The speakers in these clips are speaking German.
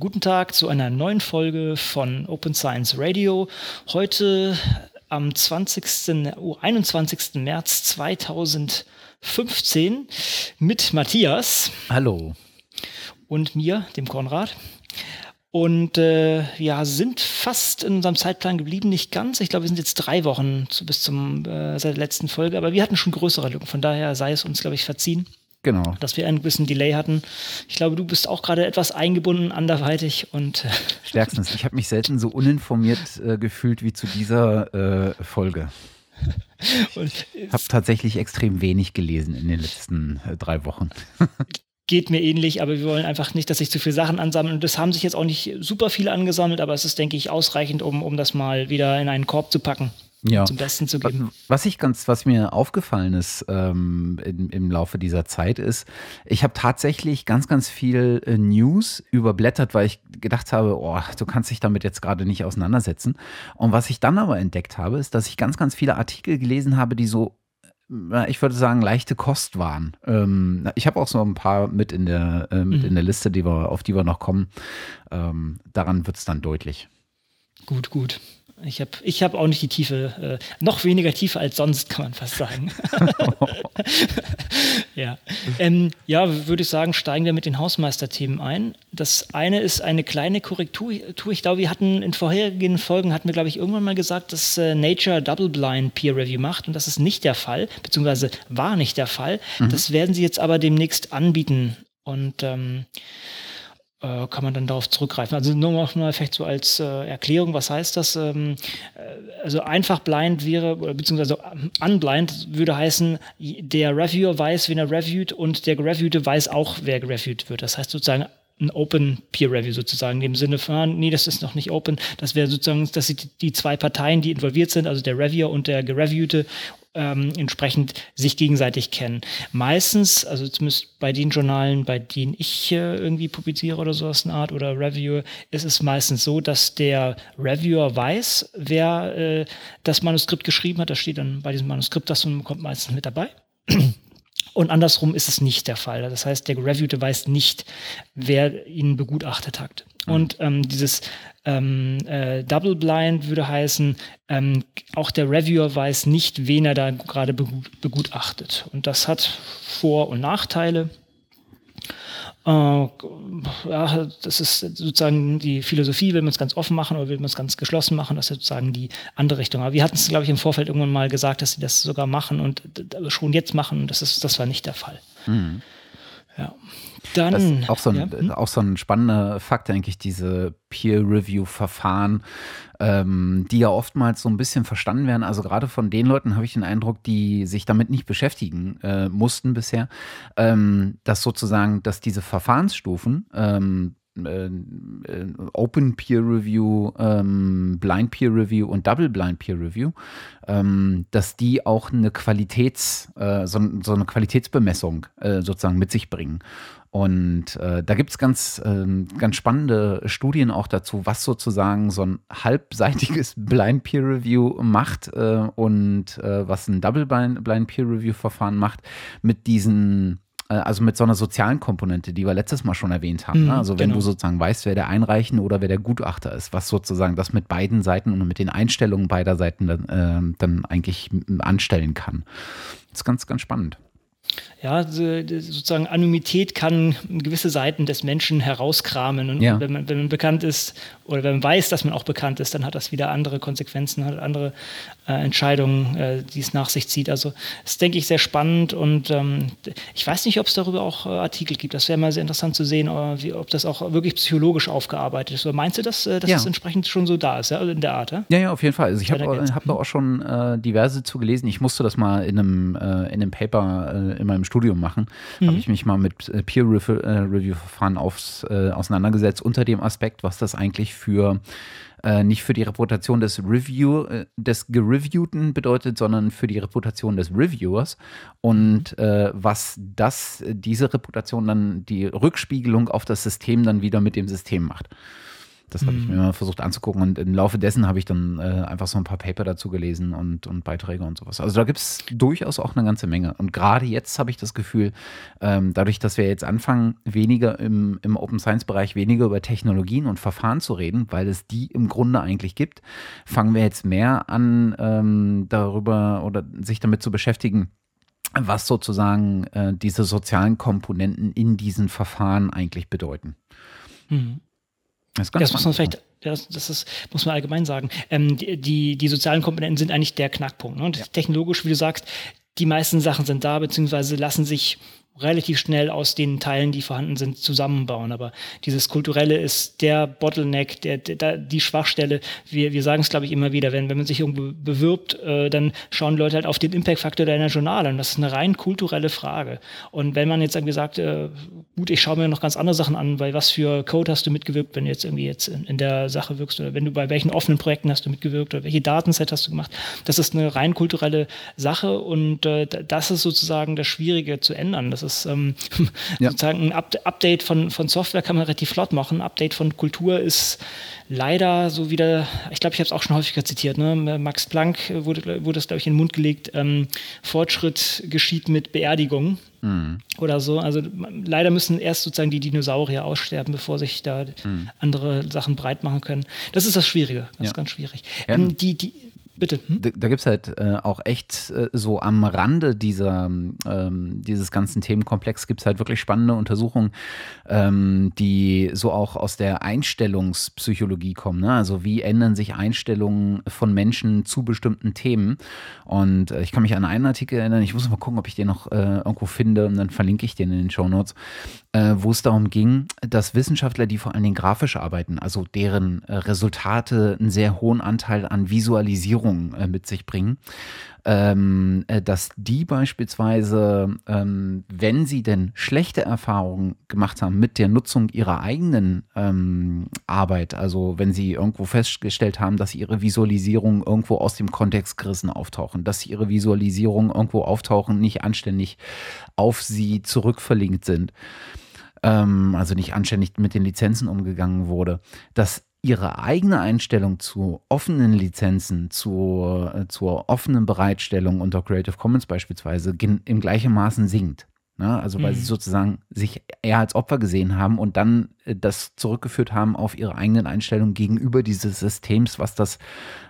Guten Tag zu einer neuen Folge von Open Science Radio. Heute am 20. Oh, 21. März 2015 mit Matthias. Hallo. Und mir, dem Konrad. Und äh, ja, sind fast in unserem Zeitplan geblieben, nicht ganz. Ich glaube, wir sind jetzt drei Wochen zu, bis zum äh, seit der letzten Folge, aber wir hatten schon größere Lücken. Von daher sei es uns, glaube ich, verziehen. Genau. Dass wir einen gewissen Delay hatten. Ich glaube, du bist auch gerade etwas eingebunden anderweitig und. Äh, Stärkstens. Ich habe mich selten so uninformiert äh, gefühlt wie zu dieser äh, Folge. Ich habe tatsächlich extrem wenig gelesen in den letzten äh, drei Wochen. Geht mir ähnlich, aber wir wollen einfach nicht, dass sich zu viele Sachen ansammeln. Und das haben sich jetzt auch nicht super viele angesammelt, aber es ist, denke ich, ausreichend, um, um das mal wieder in einen Korb zu packen ja. zum Besten zu geben. Was ich ganz, was mir aufgefallen ist ähm, in, im Laufe dieser Zeit ist, ich habe tatsächlich ganz, ganz viel äh, News überblättert, weil ich gedacht habe, oh, du kannst dich damit jetzt gerade nicht auseinandersetzen. Und was ich dann aber entdeckt habe, ist, dass ich ganz, ganz viele Artikel gelesen habe, die so ich würde sagen, leichte Kost waren. Ähm, ich habe auch so ein paar mit in der, äh, mit mhm. in der Liste, die wir, auf die wir noch kommen. Ähm, daran wird es dann deutlich. Gut, gut. Ich habe ich hab auch nicht die Tiefe, äh, noch weniger Tiefe als sonst, kann man fast sagen. ja, ähm, ja würde ich sagen, steigen wir mit den Hausmeisterthemen ein. Das eine ist eine kleine Korrektur. Ich glaube, wir hatten in vorherigen Folgen, hatten wir, glaube ich, irgendwann mal gesagt, dass äh, Nature Double Blind Peer Review macht und das ist nicht der Fall, beziehungsweise war nicht der Fall. Mhm. Das werden sie jetzt aber demnächst anbieten. Und ähm, äh, kann man dann darauf zurückgreifen. Also nur noch mal vielleicht so als äh, Erklärung, was heißt das? Ähm, äh, also einfach blind wäre, oder beziehungsweise unblind würde heißen, der Reviewer weiß, wen er reviewt und der Gereviewte weiß auch, wer gereviewt wird. Das heißt sozusagen ein Open Peer Review sozusagen, in dem Sinne von, ah, nee, das ist noch nicht open. Das wäre sozusagen, dass die zwei Parteien, die involviert sind, also der Reviewer und der Gereviewte, ähm, entsprechend sich gegenseitig kennen. Meistens, also zumindest bei den Journalen, bei denen ich äh, irgendwie publiziere oder sowas eine Art oder review, ist es meistens so, dass der Reviewer weiß, wer äh, das Manuskript geschrieben hat. Das steht dann bei diesem Manuskript, das kommt meistens mit dabei. Und andersrum ist es nicht der Fall. Das heißt, der Reviewte weiß nicht, wer ihn begutachtet hat. Mhm. Und ähm, dieses ähm, äh, Double Blind würde heißen, ähm, auch der Reviewer weiß nicht, wen er da gerade begutachtet. Und das hat Vor- und Nachteile. Äh, ja, das ist sozusagen die Philosophie, will man es ganz offen machen oder will man es ganz geschlossen machen, das ist sozusagen die andere Richtung. Aber wir hatten es, glaube ich, im Vorfeld irgendwann mal gesagt, dass sie das sogar machen und schon jetzt machen das, ist, das war nicht der Fall. Mhm. Ja. Dann, auch so, ein, ja, hm? auch so ein spannender Fakt, denke ich, diese Peer-Review-Verfahren, ähm, die ja oftmals so ein bisschen verstanden werden. Also gerade von den Leuten habe ich den Eindruck, die sich damit nicht beschäftigen äh, mussten bisher, ähm, dass sozusagen, dass diese Verfahrensstufen, ähm, äh, äh, Open Peer Review, ähm, Blind Peer Review und Double Blind Peer Review, ähm, dass die auch eine Qualitäts, äh, so, so, eine Qualitätsbemessung äh, sozusagen mit sich bringen. Und äh, da gibt es ganz, äh, ganz spannende Studien auch dazu, was sozusagen so ein halbseitiges Blind Peer Review macht äh, und äh, was ein Double Blind, Blind Peer Review Verfahren macht mit diesen äh, also mit so einer sozialen Komponente, die wir letztes Mal schon erwähnt haben. Ne? Mhm, also wenn genau. du sozusagen weißt, wer der Einreichende oder wer der Gutachter ist, was sozusagen das mit beiden Seiten und mit den Einstellungen beider Seiten dann, äh, dann eigentlich anstellen kann. Das ist ganz, ganz spannend. Ja, sozusagen Anonymität kann gewisse Seiten des Menschen herauskramen. Und ja. wenn, man, wenn man bekannt ist oder wenn man weiß, dass man auch bekannt ist, dann hat das wieder andere Konsequenzen, hat andere äh, Entscheidungen, äh, die es nach sich zieht. Also das denke ich sehr spannend und ähm, ich weiß nicht, ob es darüber auch äh, Artikel gibt. Das wäre mal sehr interessant zu sehen, äh, wie, ob das auch wirklich psychologisch aufgearbeitet ist. Oder meinst du, dass, dass ja. das entsprechend schon so da ist, ja? in der Art? Ja, ja, ja auf jeden Fall. Also ich habe hab da auch schon diverse zu gelesen. Ich musste das mal in einem, in einem Paper in meinem Studium machen, mhm. habe ich mich mal mit Peer-Review-Verfahren äh, auseinandergesetzt unter dem Aspekt, was das eigentlich für äh, nicht für die Reputation des Review, äh, des Gereviewten bedeutet, sondern für die Reputation des Reviewers und mhm. äh, was das, diese Reputation dann, die Rückspiegelung auf das System dann wieder mit dem System macht. Das habe ich mhm. mir mal versucht anzugucken und im Laufe dessen habe ich dann äh, einfach so ein paar Paper dazu gelesen und, und Beiträge und sowas. Also da gibt es durchaus auch eine ganze Menge. Und gerade jetzt habe ich das Gefühl, ähm, dadurch, dass wir jetzt anfangen, weniger im, im Open Science-Bereich weniger über Technologien und Verfahren zu reden, weil es die im Grunde eigentlich gibt, fangen wir jetzt mehr an, ähm, darüber oder sich damit zu beschäftigen, was sozusagen äh, diese sozialen Komponenten in diesen Verfahren eigentlich bedeuten. Mhm. Das, das muss man vielleicht, das, das ist, muss man allgemein sagen. Ähm, die, die, sozialen Komponenten sind eigentlich der Knackpunkt. Ne? Ja. Technologisch, wie du sagst, die meisten Sachen sind da, beziehungsweise lassen sich relativ schnell aus den Teilen, die vorhanden sind, zusammenbauen. Aber dieses Kulturelle ist der Bottleneck, der, der die Schwachstelle. Wir, wir sagen es, glaube ich, immer wieder, wenn, wenn man sich irgendwo bewirbt, äh, dann schauen Leute halt auf den Impact-Faktor deiner Journale. Und das ist eine rein kulturelle Frage. Und wenn man jetzt irgendwie sagt, äh, gut, ich schaue mir noch ganz andere Sachen an, weil was für Code hast du mitgewirkt, wenn du jetzt irgendwie jetzt in, in der Sache wirkst oder wenn du bei welchen offenen Projekten hast du mitgewirkt oder welche Datenset hast du gemacht. Das ist eine rein kulturelle Sache und äh, das ist sozusagen das Schwierige zu ändern. Das ist ist ähm, ja. sozusagen ein Up Update von, von Software kann man relativ flott machen. Update von Kultur ist leider so wieder, ich glaube, ich habe es auch schon häufiger zitiert, ne? Max Planck wurde, wurde das, glaube ich, in den Mund gelegt, ähm, Fortschritt geschieht mit Beerdigung. Mhm. Oder so. Also leider müssen erst sozusagen die Dinosaurier aussterben, bevor sich da mhm. andere Sachen breit machen können. Das ist das Schwierige. Das ja. ist ganz schwierig. Ja. Ähm, die, die, Bitte. Hm? Da, da gibt es halt äh, auch echt äh, so am Rande dieser, ähm, dieses ganzen Themenkomplex gibt es halt wirklich spannende Untersuchungen, ähm, die so auch aus der Einstellungspsychologie kommen. Ne? Also wie ändern sich Einstellungen von Menschen zu bestimmten Themen? Und äh, ich kann mich an einen Artikel erinnern, ich muss mal gucken, ob ich den noch äh, irgendwo finde und dann verlinke ich den in den Show Notes, äh, wo es darum ging, dass Wissenschaftler, die vor allen Dingen grafisch arbeiten, also deren äh, Resultate einen sehr hohen Anteil an Visualisierung äh, mit sich bringen, ähm, äh, dass die beispielsweise, ähm, wenn sie denn schlechte Erfahrungen gemacht haben mit der Nutzung ihrer eigenen ähm, Arbeit, also wenn sie irgendwo festgestellt haben, dass ihre Visualisierungen irgendwo aus dem Kontext gerissen auftauchen, dass ihre Visualisierungen irgendwo auftauchen, nicht anständig auf sie zurückverlinkt sind, ähm, also nicht anständig mit den Lizenzen umgegangen wurde, dass ihre eigene Einstellung zu offenen Lizenzen, zu, äh, zur offenen Bereitstellung unter Creative Commons beispielsweise im gleichen Maßen sinkt. Ne? Also weil mhm. sie sozusagen sich eher als Opfer gesehen haben und dann äh, das zurückgeführt haben auf ihre eigenen Einstellungen gegenüber dieses Systems, was das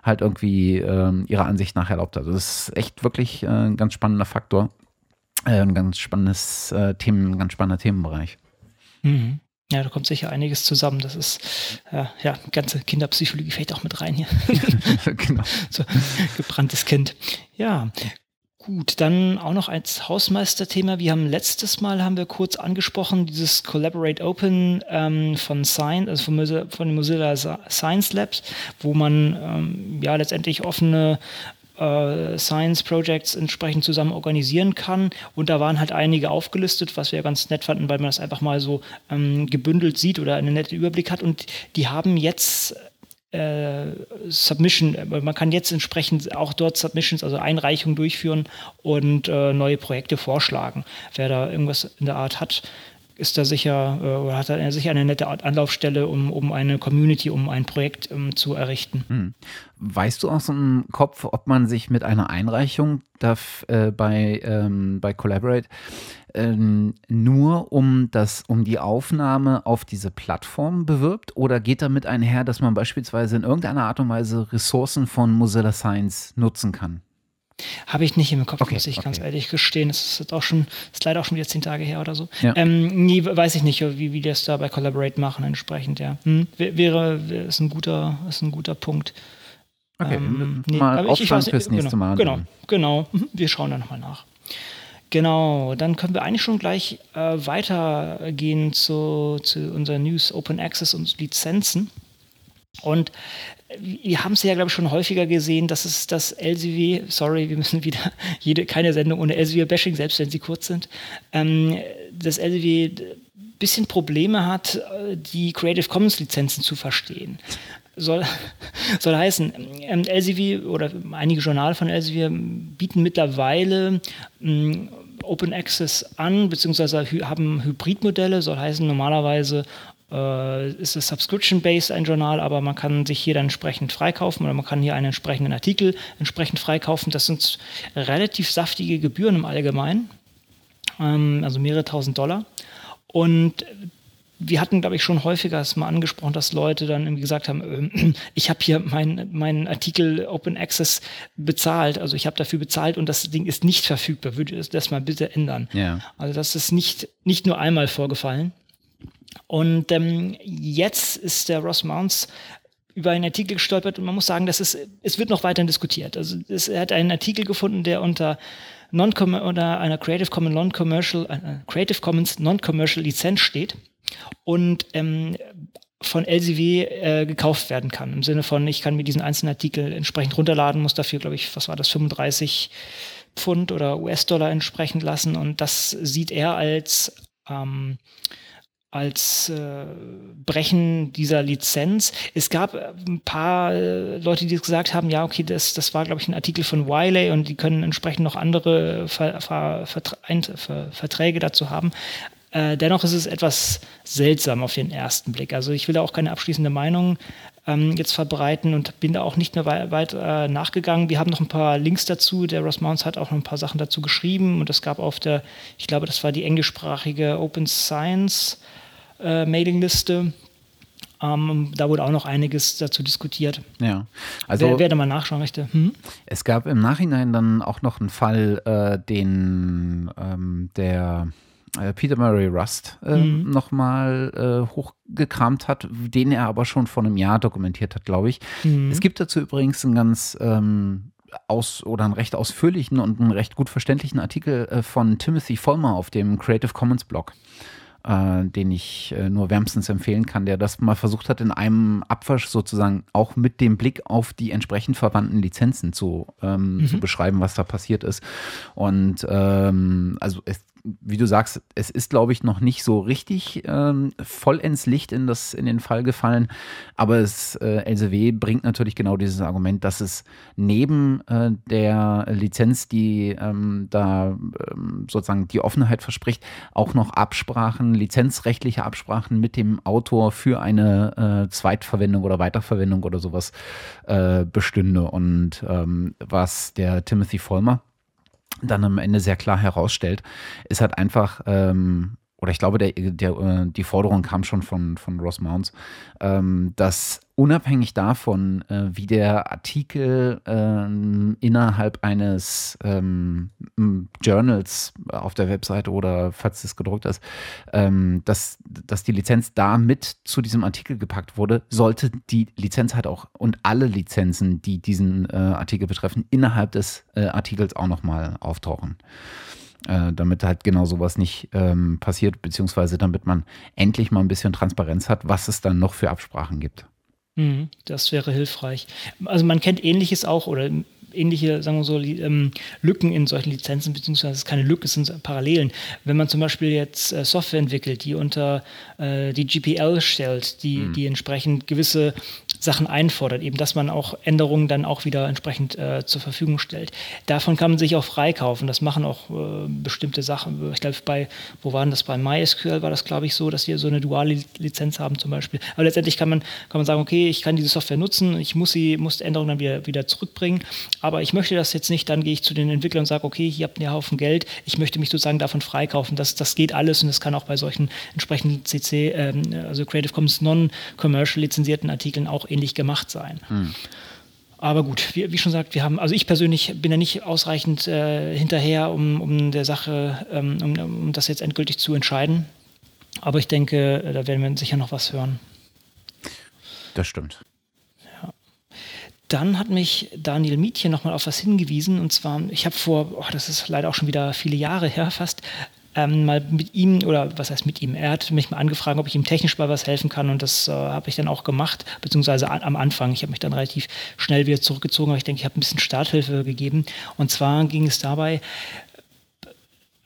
halt irgendwie äh, ihrer Ansicht nach erlaubt hat. Also das ist echt wirklich äh, ein ganz spannender Faktor, ein ganz spannendes Themen, ein ganz spannender Themenbereich. Mhm. Ja, da kommt sicher einiges zusammen. Das ist, äh, ja, ganze Kinderpsychologie fällt auch mit rein hier. genau. So, gebranntes Kind. Ja, Gut, dann auch noch als Hausmeisterthema. Wir haben letztes Mal haben wir kurz angesprochen dieses Collaborate Open ähm, von Science, also von, Mozilla, von Mozilla Science Labs, wo man ähm, ja letztendlich offene äh, Science Projects entsprechend zusammen organisieren kann. Und da waren halt einige aufgelistet, was wir ganz nett fanden, weil man das einfach mal so ähm, gebündelt sieht oder einen netten Überblick hat. Und die haben jetzt äh, Submission, man kann jetzt entsprechend auch dort Submissions, also Einreichungen durchführen und äh, neue Projekte vorschlagen. Wer da irgendwas in der Art hat, ist da sicher, äh, oder hat er sicher eine nette Anlaufstelle, um, um eine Community, um ein Projekt ähm, zu errichten. Hm. Weißt du aus dem Kopf, ob man sich mit einer Einreichung darf, äh, bei, ähm, bei Collaborate ähm, nur um, das, um die Aufnahme auf diese Plattform bewirbt oder geht damit einher, dass man beispielsweise in irgendeiner Art und Weise Ressourcen von Mozilla Science nutzen kann? Habe ich nicht im Kopf, okay, muss ich okay. ganz ehrlich gestehen. Das ist auch schon, ist leider auch schon wieder zehn Tage her oder so. Ja. Ähm, nie, weiß ich nicht, wie, wie die das da bei Collaborate machen entsprechend, ja. Hm, wäre, ist ein guter, ist ein guter Punkt. Okay, ähm, nee, mal ich, ich weiß, fürs nächste genau, Mal. Genau, genau. Mhm, wir schauen da nochmal nach. Genau, dann können wir eigentlich schon gleich äh, weitergehen zu, zu unserer News Open Access und Lizenzen. Und wir haben es ja, glaube ich, schon häufiger gesehen, dass es das LCW, sorry, wir müssen wieder jede, keine Sendung ohne LCW-Bashing, selbst wenn sie kurz sind, ähm, das LCW ein bisschen Probleme hat, die Creative Commons-Lizenzen zu verstehen. Soll, soll heißen, ähm, LCW oder einige Journale von LCW bieten mittlerweile ähm, Open Access an, beziehungsweise haben Hybridmodelle, soll heißen normalerweise äh, ist es Subscription-based ein Journal, aber man kann sich hier dann entsprechend freikaufen oder man kann hier einen entsprechenden Artikel entsprechend freikaufen. Das sind relativ saftige Gebühren im Allgemeinen, ähm, also mehrere tausend Dollar. Und wir hatten, glaube ich, schon häufiger es mal angesprochen, dass Leute dann irgendwie gesagt haben, äh, ich habe hier meinen mein Artikel Open Access bezahlt, also ich habe dafür bezahlt und das Ding ist nicht verfügbar. Würde das, das mal bitte ändern? Ja. Also das ist nicht, nicht nur einmal vorgefallen. Und ähm, jetzt ist der Ross Mounts über einen Artikel gestolpert und man muss sagen, dass es, es wird noch weiter diskutiert. Also es, er hat einen Artikel gefunden, der unter non oder einer Creative Commons Non-Commercial, äh, Creative Commons Non-Commercial Lizenz steht und ähm, von LCW äh, gekauft werden kann. Im Sinne von, ich kann mir diesen einzelnen Artikel entsprechend runterladen, muss dafür, glaube ich, was war das, 35 Pfund oder US-Dollar entsprechend lassen. Und das sieht er als ähm, als äh, Brechen dieser Lizenz. Es gab äh, ein paar äh, Leute, die gesagt haben, ja, okay, das, das war, glaube ich, ein Artikel von Wiley und die können entsprechend noch andere Ver Ver Ver Verträge dazu haben. Äh, dennoch ist es etwas seltsam auf den ersten Blick. Also ich will da auch keine abschließende Meinung ähm, jetzt verbreiten und bin da auch nicht mehr weit, weit äh, nachgegangen. Wir haben noch ein paar Links dazu. Der Ross Mounts hat auch noch ein paar Sachen dazu geschrieben und es gab auf der, ich glaube, das war die englischsprachige Open Science äh, Mailingliste. Ähm, da wurde auch noch einiges dazu diskutiert. Ja, also wer, wer da mal nachschauen möchte. Hm? Es gab im Nachhinein dann auch noch einen Fall, äh, den ähm, der Peter Murray Rust äh, mhm. nochmal äh, hochgekramt hat, den er aber schon vor einem Jahr dokumentiert hat, glaube ich. Mhm. Es gibt dazu übrigens einen ganz ähm, aus oder einen recht ausführlichen und einen recht gut verständlichen Artikel äh, von Timothy Vollmer auf dem Creative Commons Blog äh, den ich äh, nur wärmstens empfehlen kann, der das mal versucht hat, in einem Abwasch sozusagen auch mit dem Blick auf die entsprechend verwandten Lizenzen zu, ähm, mhm. zu beschreiben, was da passiert ist. Und ähm, also es wie du sagst, es ist, glaube ich, noch nicht so richtig ähm, vollends Licht in, das, in den Fall gefallen. Aber es, äh, LCW bringt natürlich genau dieses Argument, dass es neben äh, der Lizenz, die ähm, da ähm, sozusagen die Offenheit verspricht, auch noch Absprachen, lizenzrechtliche Absprachen mit dem Autor für eine äh, Zweitverwendung oder Weiterverwendung oder sowas äh, bestünde. Und ähm, was der Timothy Vollmer dann am Ende sehr klar herausstellt, ist halt einfach, ähm, oder ich glaube, der, der, äh, die Forderung kam schon von, von Ross Mounts, ähm, dass unabhängig davon, äh, wie der Artikel äh, innerhalb eines ähm, Journals auf der Webseite oder falls es gedruckt ist, ähm, dass, dass die Lizenz da mit zu diesem Artikel gepackt wurde, sollte die Lizenz halt auch und alle Lizenzen, die diesen äh, Artikel betreffen, innerhalb des äh, Artikels auch nochmal auftauchen. Äh, damit halt genau sowas nicht ähm, passiert, beziehungsweise damit man endlich mal ein bisschen Transparenz hat, was es dann noch für Absprachen gibt. Mhm, das wäre hilfreich. Also man kennt ähnliches auch oder ähnliche, sagen wir so, ähm, Lücken in solchen Lizenzen, beziehungsweise es ist keine Lücke, es sind Parallelen. Wenn man zum Beispiel jetzt äh, Software entwickelt, die unter äh, die GPL stellt, die, mhm. die entsprechend gewisse Sachen einfordert, eben dass man auch Änderungen dann auch wieder entsprechend äh, zur Verfügung stellt. Davon kann man sich auch freikaufen. Das machen auch äh, bestimmte Sachen. Ich glaube, bei, wo waren das? Bei MySQL war das, glaube ich, so, dass die so eine duale Lizenz haben zum Beispiel. Aber letztendlich kann man, kann man sagen, okay, ich kann diese Software nutzen, ich muss sie, muss die Änderungen dann wieder, wieder zurückbringen, aber ich möchte das jetzt nicht, dann gehe ich zu den Entwicklern und sage, okay, hier habt ihr einen Haufen Geld, ich möchte mich sozusagen davon freikaufen. Das, das geht alles und das kann auch bei solchen entsprechenden CC, ähm, also Creative Commons Non-Commercial lizenzierten Artikeln auch ähnlich gemacht sein. Hm. Aber gut, wie, wie, schon gesagt, wir haben, also ich persönlich bin ja nicht ausreichend äh, hinterher, um, um der Sache, ähm, um, um das jetzt endgültig zu entscheiden. Aber ich denke, äh, da werden wir sicher noch was hören. Das stimmt. Ja. Dann hat mich Daniel Mietje nochmal auf was hingewiesen. Und zwar, ich habe vor, oh, das ist leider auch schon wieder viele Jahre her fast, ähm, mal mit ihm, oder was heißt mit ihm, er hat mich mal angefragt, ob ich ihm technisch bei was helfen kann und das äh, habe ich dann auch gemacht, beziehungsweise an, am Anfang. Ich habe mich dann relativ schnell wieder zurückgezogen, aber ich denke, ich habe ein bisschen Starthilfe gegeben. Und zwar ging es dabei,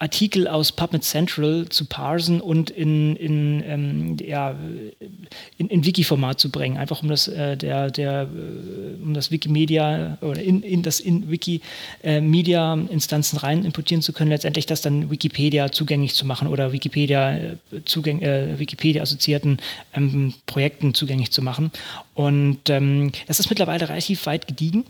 Artikel aus PubMed Central zu parsen und in, in, ähm, ja, in, in Wiki-Format zu bringen, einfach um das, äh, der, der, äh, um das Wikimedia oder in, in das in Wikimedia-Instanzen rein importieren zu können, letztendlich das dann Wikipedia zugänglich zu machen oder Wikipedia, äh, zugäng, äh, Wikipedia assoziierten ähm, Projekten zugänglich zu machen. Und ähm, das ist mittlerweile relativ weit gediegen.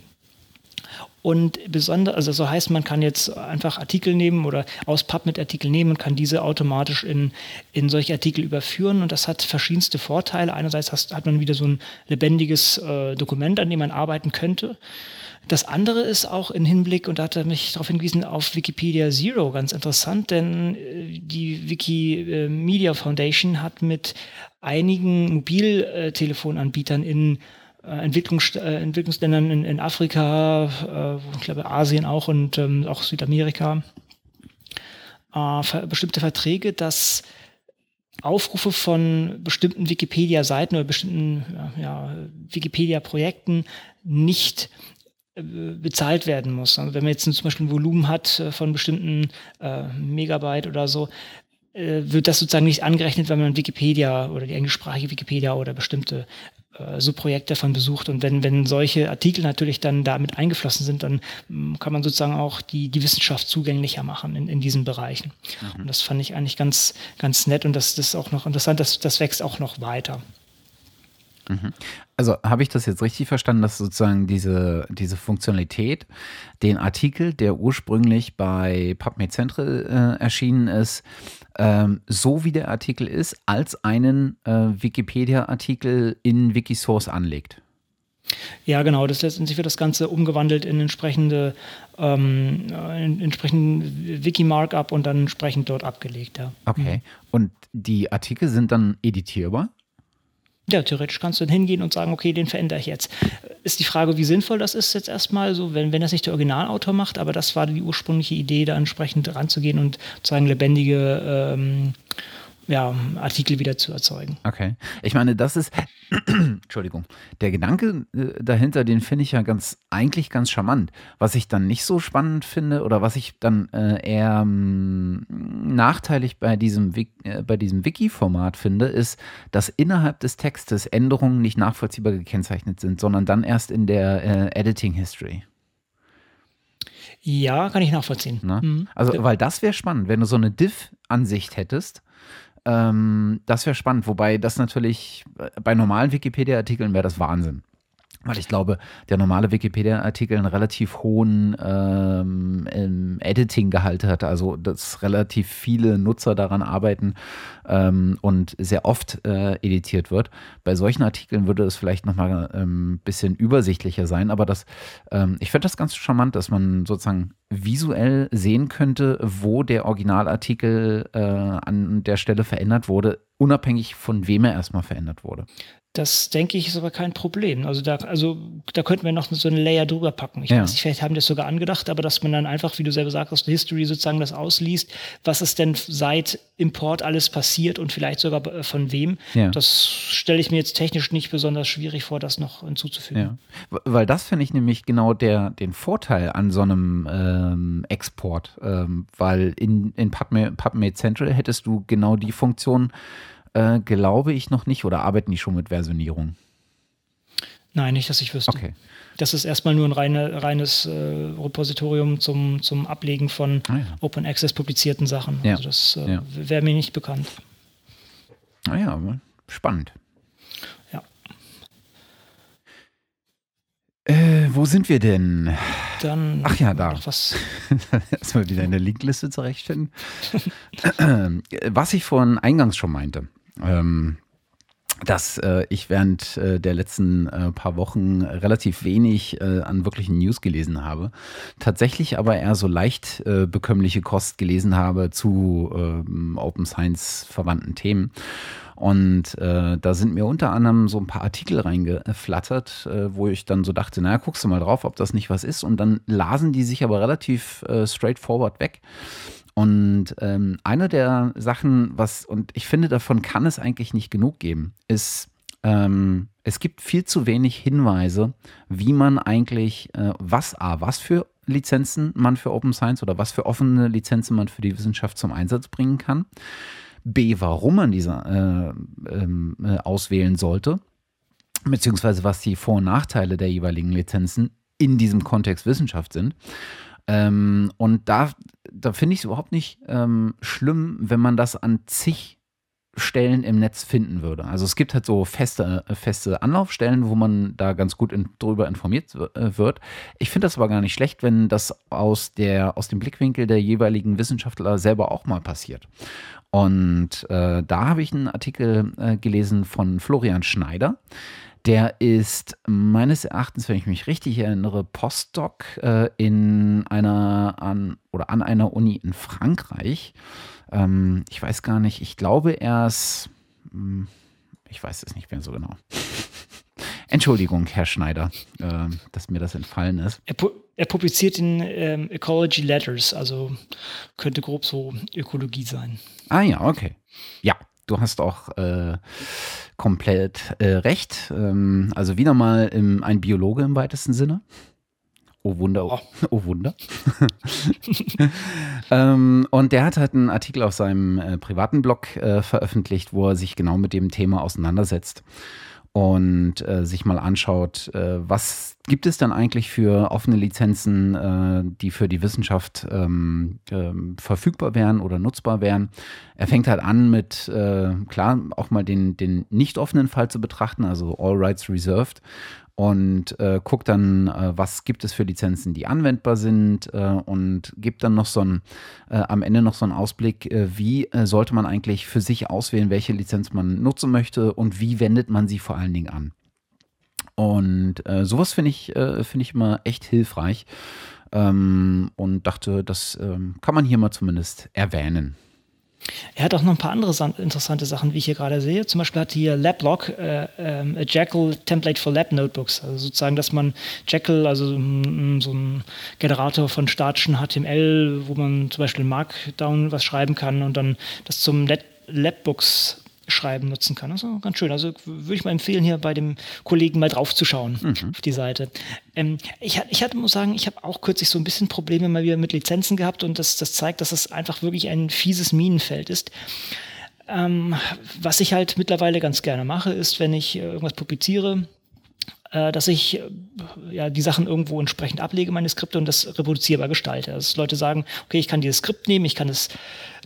Und besonders, also so heißt, man kann jetzt einfach Artikel nehmen oder aus PubMed-Artikel nehmen und kann diese automatisch in, in solche Artikel überführen. Und das hat verschiedenste Vorteile. Einerseits hast, hat man wieder so ein lebendiges äh, Dokument, an dem man arbeiten könnte. Das andere ist auch im Hinblick, und da hat er mich darauf hingewiesen, auf Wikipedia Zero ganz interessant, denn äh, die Wikimedia Foundation hat mit einigen Mobiltelefonanbietern in äh, Entwicklungs äh, Entwicklungsländern in, in Afrika, äh, ich glaube Asien auch und ähm, auch Südamerika, äh, bestimmte Verträge, dass Aufrufe von bestimmten Wikipedia-Seiten oder bestimmten ja, Wikipedia-Projekten nicht äh, bezahlt werden muss. Also wenn man jetzt zum Beispiel ein Volumen hat äh, von bestimmten äh, Megabyte oder so, wird das sozusagen nicht angerechnet, wenn man Wikipedia oder die englischsprachige Wikipedia oder bestimmte äh, so Projekte davon besucht. Und wenn, wenn solche Artikel natürlich dann damit eingeflossen sind, dann mm, kann man sozusagen auch die, die Wissenschaft zugänglicher machen in, in diesen Bereichen. Mhm. Und das fand ich eigentlich ganz, ganz nett und das, das ist auch noch interessant, das, das wächst auch noch weiter. Mhm. Also habe ich das jetzt richtig verstanden, dass sozusagen diese, diese Funktionalität, den Artikel, der ursprünglich bei PubMed Central äh, erschienen ist, ähm, so wie der Artikel ist, als einen äh, Wikipedia-Artikel in Wikisource anlegt. Ja, genau. Das letztendlich wird das Ganze umgewandelt in entsprechende ähm, in entsprechenden Wiki-Markup und dann entsprechend dort abgelegt. Ja. Okay. Mhm. Und die Artikel sind dann editierbar? Ja, theoretisch kannst du dann hingehen und sagen, okay, den verändere ich jetzt. Ist die Frage, wie sinnvoll das ist jetzt erstmal, so, wenn, wenn das nicht der Originalautor macht, aber das war die ursprüngliche Idee, da entsprechend ranzugehen und sozusagen lebendige ähm, ja, Artikel wieder zu erzeugen. Okay. Ich meine, das ist, Entschuldigung, der Gedanke äh, dahinter, den finde ich ja ganz, eigentlich ganz charmant. Was ich dann nicht so spannend finde oder was ich dann äh, eher ähm, nachteilig bei diesem, äh, bei diesem Wiki-Format finde, ist, dass innerhalb des Textes Änderungen nicht nachvollziehbar gekennzeichnet sind, sondern dann erst in der äh, Editing History. Ja, kann ich nachvollziehen. Mhm. Also, weil das wäre spannend, wenn du so eine Diff-Ansicht hättest ähm, das wäre spannend, wobei das natürlich äh, bei normalen Wikipedia-Artikeln wäre das Wahnsinn. Weil ich glaube, der normale Wikipedia-Artikel einen relativ hohen ähm, Editing-Gehalt hat, also dass relativ viele Nutzer daran arbeiten ähm, und sehr oft äh, editiert wird. Bei solchen Artikeln würde es vielleicht nochmal ein ähm, bisschen übersichtlicher sein, aber das, ähm, ich finde das ganz charmant, dass man sozusagen visuell sehen könnte, wo der Originalartikel äh, an der Stelle verändert wurde, unabhängig von wem er erstmal verändert wurde. Das denke ich ist aber kein Problem. Also da, also da könnten wir noch so eine Layer drüber packen. Ich ja. weiß nicht, vielleicht haben die das sogar angedacht, aber dass man dann einfach, wie du selber sagst, aus der History sozusagen das ausliest, was ist denn seit Import alles passiert und vielleicht sogar äh, von wem. Ja. Das stelle ich mir jetzt technisch nicht besonders schwierig vor, das noch hinzuzufügen. Ja. Weil das finde ich nämlich genau der, den Vorteil an so einem ähm, Export. Ähm, weil in, in PubMed, PubMed Central hättest du genau die Funktion, äh, glaube ich noch nicht oder arbeiten die schon mit Versionierung? Nein, nicht, dass ich wüsste. Okay. Das ist erstmal nur ein reine, reines äh, Repositorium zum, zum Ablegen von ah, ja. Open Access publizierten Sachen. Ja. Also das äh, ja. wäre mir nicht bekannt. Naja, ah spannend. Ja. Äh, wo sind wir denn? Dann Ach ja, da. Was. Erstmal wieder eine Linkliste zurechtfinden. was ich vorhin eingangs schon meinte. Ähm, dass äh, ich während äh, der letzten äh, paar Wochen relativ wenig äh, an wirklichen News gelesen habe. Tatsächlich aber eher so leicht äh, bekömmliche Kost gelesen habe zu ähm, Open Science verwandten Themen. Und äh, da sind mir unter anderem so ein paar Artikel reingeflattert, äh, wo ich dann so dachte, naja, guckst du mal drauf, ob das nicht was ist. Und dann lasen die sich aber relativ äh, straightforward weg. Und ähm, eine der Sachen, was, und ich finde, davon kann es eigentlich nicht genug geben, ist, ähm, es gibt viel zu wenig Hinweise, wie man eigentlich, äh, was A, was für Lizenzen man für Open Science oder was für offene Lizenzen man für die Wissenschaft zum Einsatz bringen kann. B, warum man diese äh, ähm, äh, auswählen sollte, beziehungsweise was die Vor- und Nachteile der jeweiligen Lizenzen in diesem Kontext Wissenschaft sind. Ähm, und da, da finde ich es überhaupt nicht ähm, schlimm, wenn man das an zig Stellen im Netz finden würde. Also es gibt halt so feste, feste Anlaufstellen, wo man da ganz gut in, drüber informiert äh, wird. Ich finde das aber gar nicht schlecht, wenn das aus, der, aus dem Blickwinkel der jeweiligen Wissenschaftler selber auch mal passiert. Und äh, da habe ich einen Artikel äh, gelesen von Florian Schneider. Der ist meines Erachtens, wenn ich mich richtig erinnere, Postdoc äh, in einer an oder an einer Uni in Frankreich. Ähm, ich weiß gar nicht, ich glaube er ist, hm, ich weiß es nicht mehr so genau. Entschuldigung, Herr Schneider, äh, dass mir das entfallen ist. Er, pu er publiziert in ähm, Ecology Letters, also könnte grob so Ökologie sein. Ah ja, okay. Ja, du hast auch äh, komplett äh, recht. Ähm, also wieder mal im, ein Biologe im weitesten Sinne. Oh Wunder, oh, oh Wunder. ähm, und der hat halt einen Artikel auf seinem äh, privaten Blog äh, veröffentlicht, wo er sich genau mit dem Thema auseinandersetzt und äh, sich mal anschaut, äh, was gibt es dann eigentlich für offene Lizenzen, äh, die für die Wissenschaft ähm, ähm, verfügbar wären oder nutzbar wären. Er fängt halt an mit, äh, klar, auch mal den, den nicht offenen Fall zu betrachten, also All Rights Reserved und äh, guckt dann, äh, was gibt es für Lizenzen, die anwendbar sind äh, und gibt dann noch so ein, äh, am Ende noch so einen Ausblick, äh, wie äh, sollte man eigentlich für sich auswählen, welche Lizenz man nutzen möchte und wie wendet man sie vor allen Dingen an. Und sowas finde ich, finde ich immer echt hilfreich ähm, und dachte, das ähm, kann man hier mal zumindest erwähnen. Er hat auch noch ein paar andere interessante Sachen, wie ich hier gerade sehe. Zum Beispiel hat hier LabLog, äh, äh, a Jekyll Template for Lab Notebooks. Also sozusagen, dass man Jekyll, also m, so ein Generator von statischen HTML, wo man zum Beispiel Markdown was schreiben kann und dann das zum Labbooks Schreiben nutzen kann. Also ganz schön. Also würde ich mal empfehlen, hier bei dem Kollegen mal drauf zu schauen mhm. auf die Seite. Ähm, ich, ich hatte, muss sagen, ich habe auch kürzlich so ein bisschen Probleme mal wieder mit Lizenzen gehabt und das, das zeigt, dass es einfach wirklich ein fieses Minenfeld ist. Ähm, was ich halt mittlerweile ganz gerne mache, ist, wenn ich äh, irgendwas publiziere, äh, dass ich äh, ja, die Sachen irgendwo entsprechend ablege, meine Skripte, und das reproduzierbar gestalte. Also, dass Leute sagen, okay, ich kann dieses Skript nehmen, ich kann es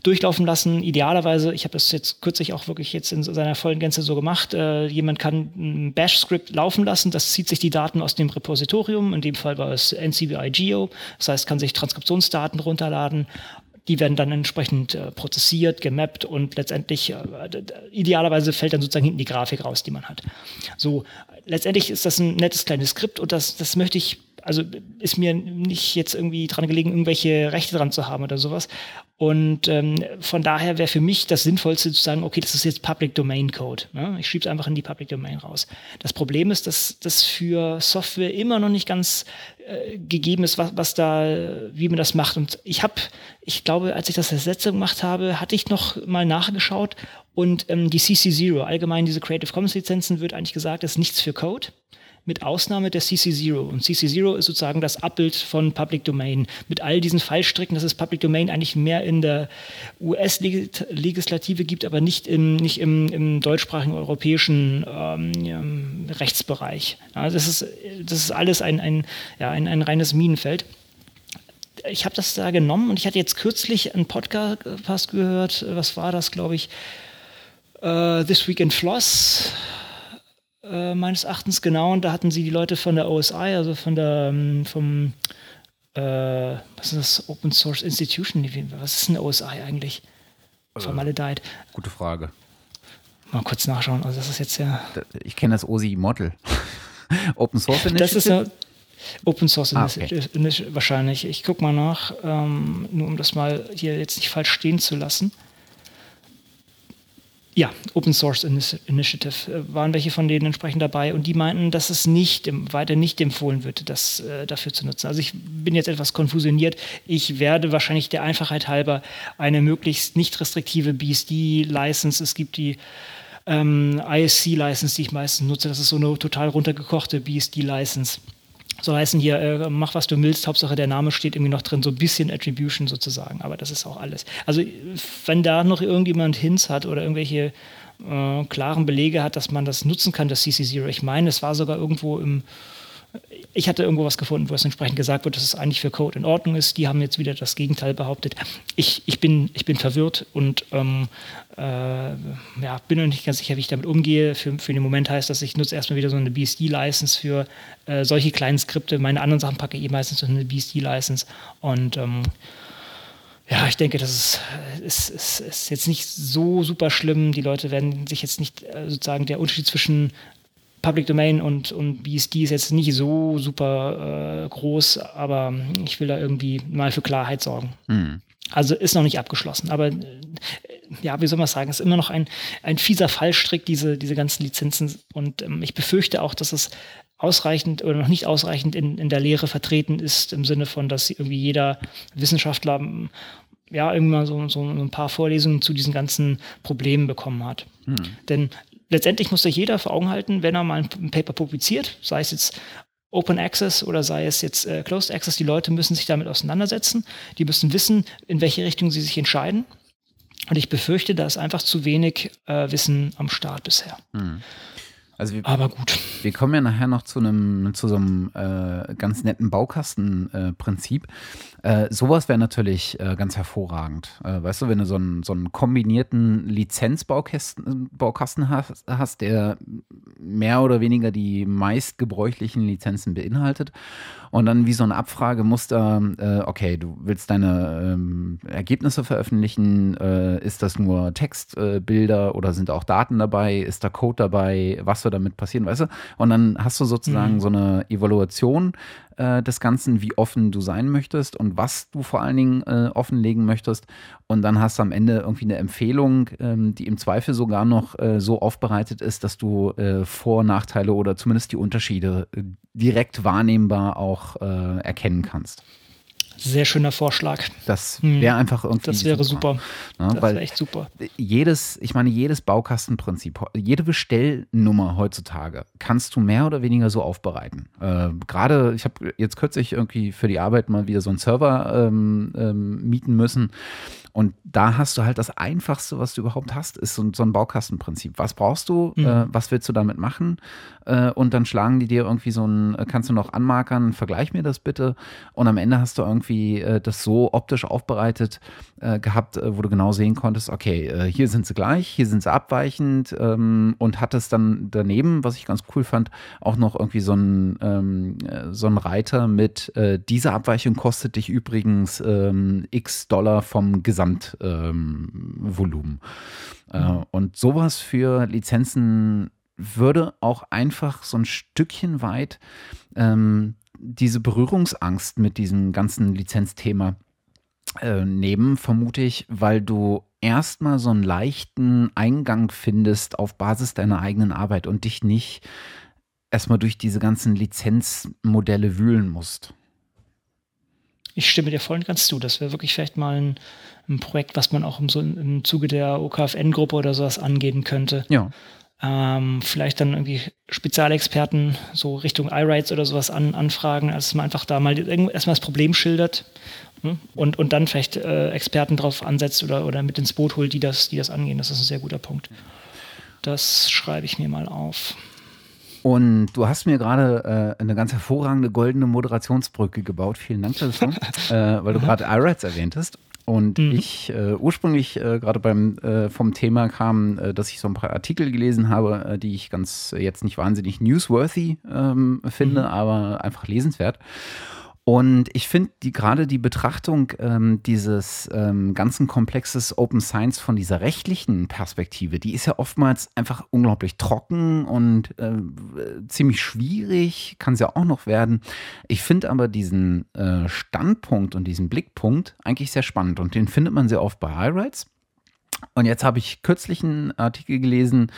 durchlaufen lassen. Idealerweise, ich habe das jetzt kürzlich auch wirklich jetzt in seiner vollen Gänze so gemacht, äh, jemand kann ein Bash-Skript laufen lassen, das zieht sich die Daten aus dem Repositorium, in dem Fall war es NCBI-Geo, das heißt, kann sich Transkriptionsdaten runterladen, die werden dann entsprechend äh, prozessiert, gemappt und letztendlich äh, idealerweise fällt dann sozusagen hinten die Grafik raus, die man hat. So, letztendlich ist das ein nettes kleines Skript und das, das möchte ich also ist mir nicht jetzt irgendwie dran gelegen, irgendwelche Rechte dran zu haben oder sowas. Und ähm, von daher wäre für mich das Sinnvollste zu sagen, okay, das ist jetzt Public Domain Code. Ne? Ich schiebe es einfach in die Public Domain raus. Das Problem ist, dass das für Software immer noch nicht ganz äh, gegeben ist, was, was da, wie man das macht. Und ich habe, ich glaube, als ich das letzte gemacht habe, hatte ich noch mal nachgeschaut und ähm, die CC0, allgemein diese Creative Commons Lizenzen, wird eigentlich gesagt, ist nichts für Code mit Ausnahme der CC0. Und CC0 ist sozusagen das Abbild von Public Domain. Mit all diesen Fallstricken, dass es Public Domain eigentlich mehr in der US-Legislative gibt, aber nicht im, nicht im, im deutschsprachigen europäischen ähm, Rechtsbereich. Also das, ist, das ist alles ein, ein, ja, ein, ein reines Minenfeld ich habe das da genommen und ich hatte jetzt kürzlich einen Podcast gehört, was war das, glaube ich, uh, This Week in Floss äh, meines Erachtens genau. Und da hatten sie die Leute von der OSI, also von der ähm, vom äh, was ist das Open Source Institution? Was ist eine OSI eigentlich? Äh, Vermaledeit. Gute Frage. Mal kurz nachschauen. Also das ist jetzt ja. Ich kenne das OSI Model. Open Source Initiative. Das ist eine Open Source ah, okay. wahrscheinlich. Ich gucke mal nach, ähm, nur um das mal hier jetzt nicht falsch stehen zu lassen. Ja, Open Source Initiative. Äh, waren welche von denen entsprechend dabei? Und die meinten, dass es nicht weiter nicht empfohlen wird, das äh, dafür zu nutzen. Also ich bin jetzt etwas konfusioniert. Ich werde wahrscheinlich der Einfachheit halber eine möglichst nicht restriktive BSD-License, es gibt die ähm, ISC-License, die ich meistens nutze, das ist so eine total runtergekochte BSD-License so heißen hier, äh, mach was du willst, Hauptsache der Name steht irgendwie noch drin, so ein bisschen Attribution sozusagen, aber das ist auch alles. Also wenn da noch irgendjemand Hints hat oder irgendwelche äh, klaren Belege hat, dass man das nutzen kann, das CC0. Ich meine, es war sogar irgendwo im, ich hatte irgendwo was gefunden, wo es entsprechend gesagt wird, dass es eigentlich für Code in Ordnung ist. Die haben jetzt wieder das Gegenteil behauptet. Ich, ich, bin, ich bin verwirrt und ähm, äh, ja, bin noch nicht ganz sicher, wie ich damit umgehe. Für, für den Moment heißt das, ich nutze erstmal wieder so eine BSD-License für äh, solche kleinen Skripte. Meine anderen Sachen packe ich eh meistens so eine BSD-License und ähm, ja, ich denke, das ist, ist, ist, ist, jetzt nicht so super schlimm. Die Leute werden sich jetzt nicht äh, sozusagen der Unterschied zwischen Public Domain und, und BSD ist jetzt nicht so super äh, groß, aber ich will da irgendwie mal für Klarheit sorgen. Mhm. Also ist noch nicht abgeschlossen, aber äh, ja, wie soll man sagen, ist immer noch ein, ein fieser Fallstrick, diese, diese ganzen Lizenzen. Und ähm, ich befürchte auch, dass es ausreichend oder noch nicht ausreichend in, in der Lehre vertreten ist, im Sinne von, dass irgendwie jeder Wissenschaftler ja irgendwann so, so ein paar Vorlesungen zu diesen ganzen Problemen bekommen hat. Hm. Denn letztendlich muss sich jeder vor Augen halten, wenn er mal ein Paper publiziert, sei es jetzt Open Access oder sei es jetzt äh, Closed Access, die Leute müssen sich damit auseinandersetzen. Die müssen wissen, in welche Richtung sie sich entscheiden. Und ich befürchte, da ist einfach zu wenig äh, Wissen am Start bisher. Hm. Also wir, Aber gut. Wir kommen ja nachher noch zu einem, zu so einem äh, ganz netten Baukastenprinzip. Äh, äh, sowas wäre natürlich äh, ganz hervorragend. Äh, weißt du, wenn du so einen, so einen kombinierten Lizenzbaukasten Baukasten hast, hast, der mehr oder weniger die meistgebräuchlichen Lizenzen beinhaltet und dann wie so ein Abfragemuster, äh, okay, du willst deine ähm, Ergebnisse veröffentlichen, ist das nur Textbilder oder sind auch Daten dabei, ist da Code dabei, was soll damit passieren, weißt du? Und dann hast du sozusagen mhm. so eine Evaluation äh, des Ganzen, wie offen du sein möchtest und was du vor allen Dingen äh, offenlegen möchtest. Und dann hast du am Ende irgendwie eine Empfehlung, ähm, die im Zweifel sogar noch äh, so aufbereitet ist, dass du äh, Vor-, Nachteile oder zumindest die Unterschiede äh, direkt wahrnehmbar auch erkennen kannst. Sehr schöner Vorschlag. Das wäre hm. einfach irgendwie. Das wäre super. super. Ja, das wäre echt super. Jedes, ich meine, jedes Baukastenprinzip, jede Bestellnummer heutzutage kannst du mehr oder weniger so aufbereiten. Äh, Gerade, ich habe jetzt kürzlich irgendwie für die Arbeit mal wieder so einen Server ähm, ähm, mieten müssen. Und da hast du halt das Einfachste, was du überhaupt hast, ist so, so ein Baukastenprinzip. Was brauchst du? Mhm. Äh, was willst du damit machen? Äh, und dann schlagen die dir irgendwie so ein, kannst du noch anmarkern, vergleich mir das bitte. Und am Ende hast du irgendwie äh, das so optisch aufbereitet äh, gehabt, äh, wo du genau sehen konntest, okay, äh, hier sind sie gleich, hier sind sie abweichend ähm, und hattest dann daneben, was ich ganz cool fand, auch noch irgendwie so ein, ähm, so ein Reiter mit, diese Abweichung kostet dich übrigens ähm, x Dollar vom Gesamt Gesamtvolumen. Ähm, äh, und sowas für Lizenzen würde auch einfach so ein Stückchen weit ähm, diese Berührungsangst mit diesem ganzen Lizenzthema äh, nehmen, vermute ich, weil du erstmal so einen leichten Eingang findest auf Basis deiner eigenen Arbeit und dich nicht erstmal durch diese ganzen Lizenzmodelle wühlen musst. Ich stimme dir voll und ganz zu. Das wäre wirklich vielleicht mal ein, ein, Projekt, was man auch im, so im Zuge der OKFN-Gruppe oder sowas angehen könnte. Ja. Ähm, vielleicht dann irgendwie Spezialexperten so Richtung iRights oder sowas an, anfragen, als man einfach da mal erstmal das Problem schildert hm? und, und dann vielleicht äh, Experten drauf ansetzt oder, oder mit ins Boot holt, die das, die das angehen. Das ist ein sehr guter Punkt. Das schreibe ich mir mal auf. Und du hast mir gerade äh, eine ganz hervorragende goldene Moderationsbrücke gebaut. Vielen Dank dafür, äh, weil du gerade iRights erwähntest. Und mhm. ich äh, ursprünglich äh, gerade beim äh, vom Thema kam, äh, dass ich so ein paar Artikel gelesen habe, äh, die ich ganz äh, jetzt nicht wahnsinnig newsworthy ähm, finde, mhm. aber einfach lesenswert. Und ich finde die gerade die Betrachtung ähm, dieses ähm, ganzen Komplexes Open Science von dieser rechtlichen Perspektive, die ist ja oftmals einfach unglaublich trocken und äh, ziemlich schwierig, kann es ja auch noch werden. Ich finde aber diesen äh, Standpunkt und diesen Blickpunkt eigentlich sehr spannend und den findet man sehr oft bei iRights. Und jetzt habe ich kürzlich einen Artikel gelesen,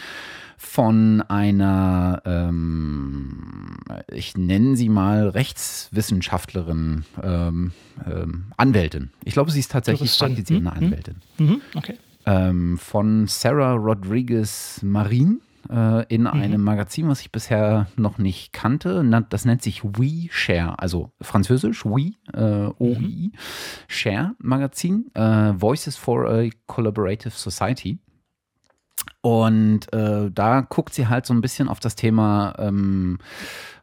von einer, ähm, ich nenne sie mal Rechtswissenschaftlerin, ähm, ähm, Anwältin. Ich glaube, sie ist tatsächlich praktizierende hm? Anwältin. Mhm. Okay. Ähm, von Sarah Rodriguez Marin äh, in mhm. einem Magazin, was ich bisher noch nicht kannte. Das nennt sich We Share, also französisch We, äh, OI, mhm. Share Magazin, äh, Voices for a Collaborative Society. Und äh, da guckt sie halt so ein bisschen auf das Thema ähm,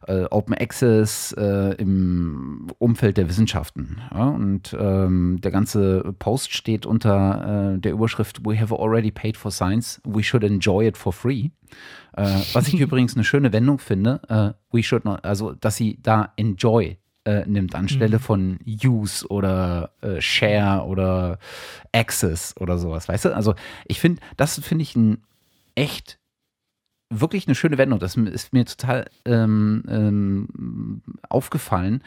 äh, Open Access äh, im Umfeld der Wissenschaften. Ja? Und ähm, der ganze Post steht unter äh, der Überschrift We have already paid for science, we should enjoy it for free. Äh, was ich übrigens eine schöne Wendung finde, äh, we should not, also dass sie da enjoy äh, nimmt anstelle mhm. von Use oder äh, Share oder Access oder sowas, weißt du? Also ich finde, das finde ich ein echt wirklich eine schöne Wendung. Das ist mir total ähm, ähm, aufgefallen,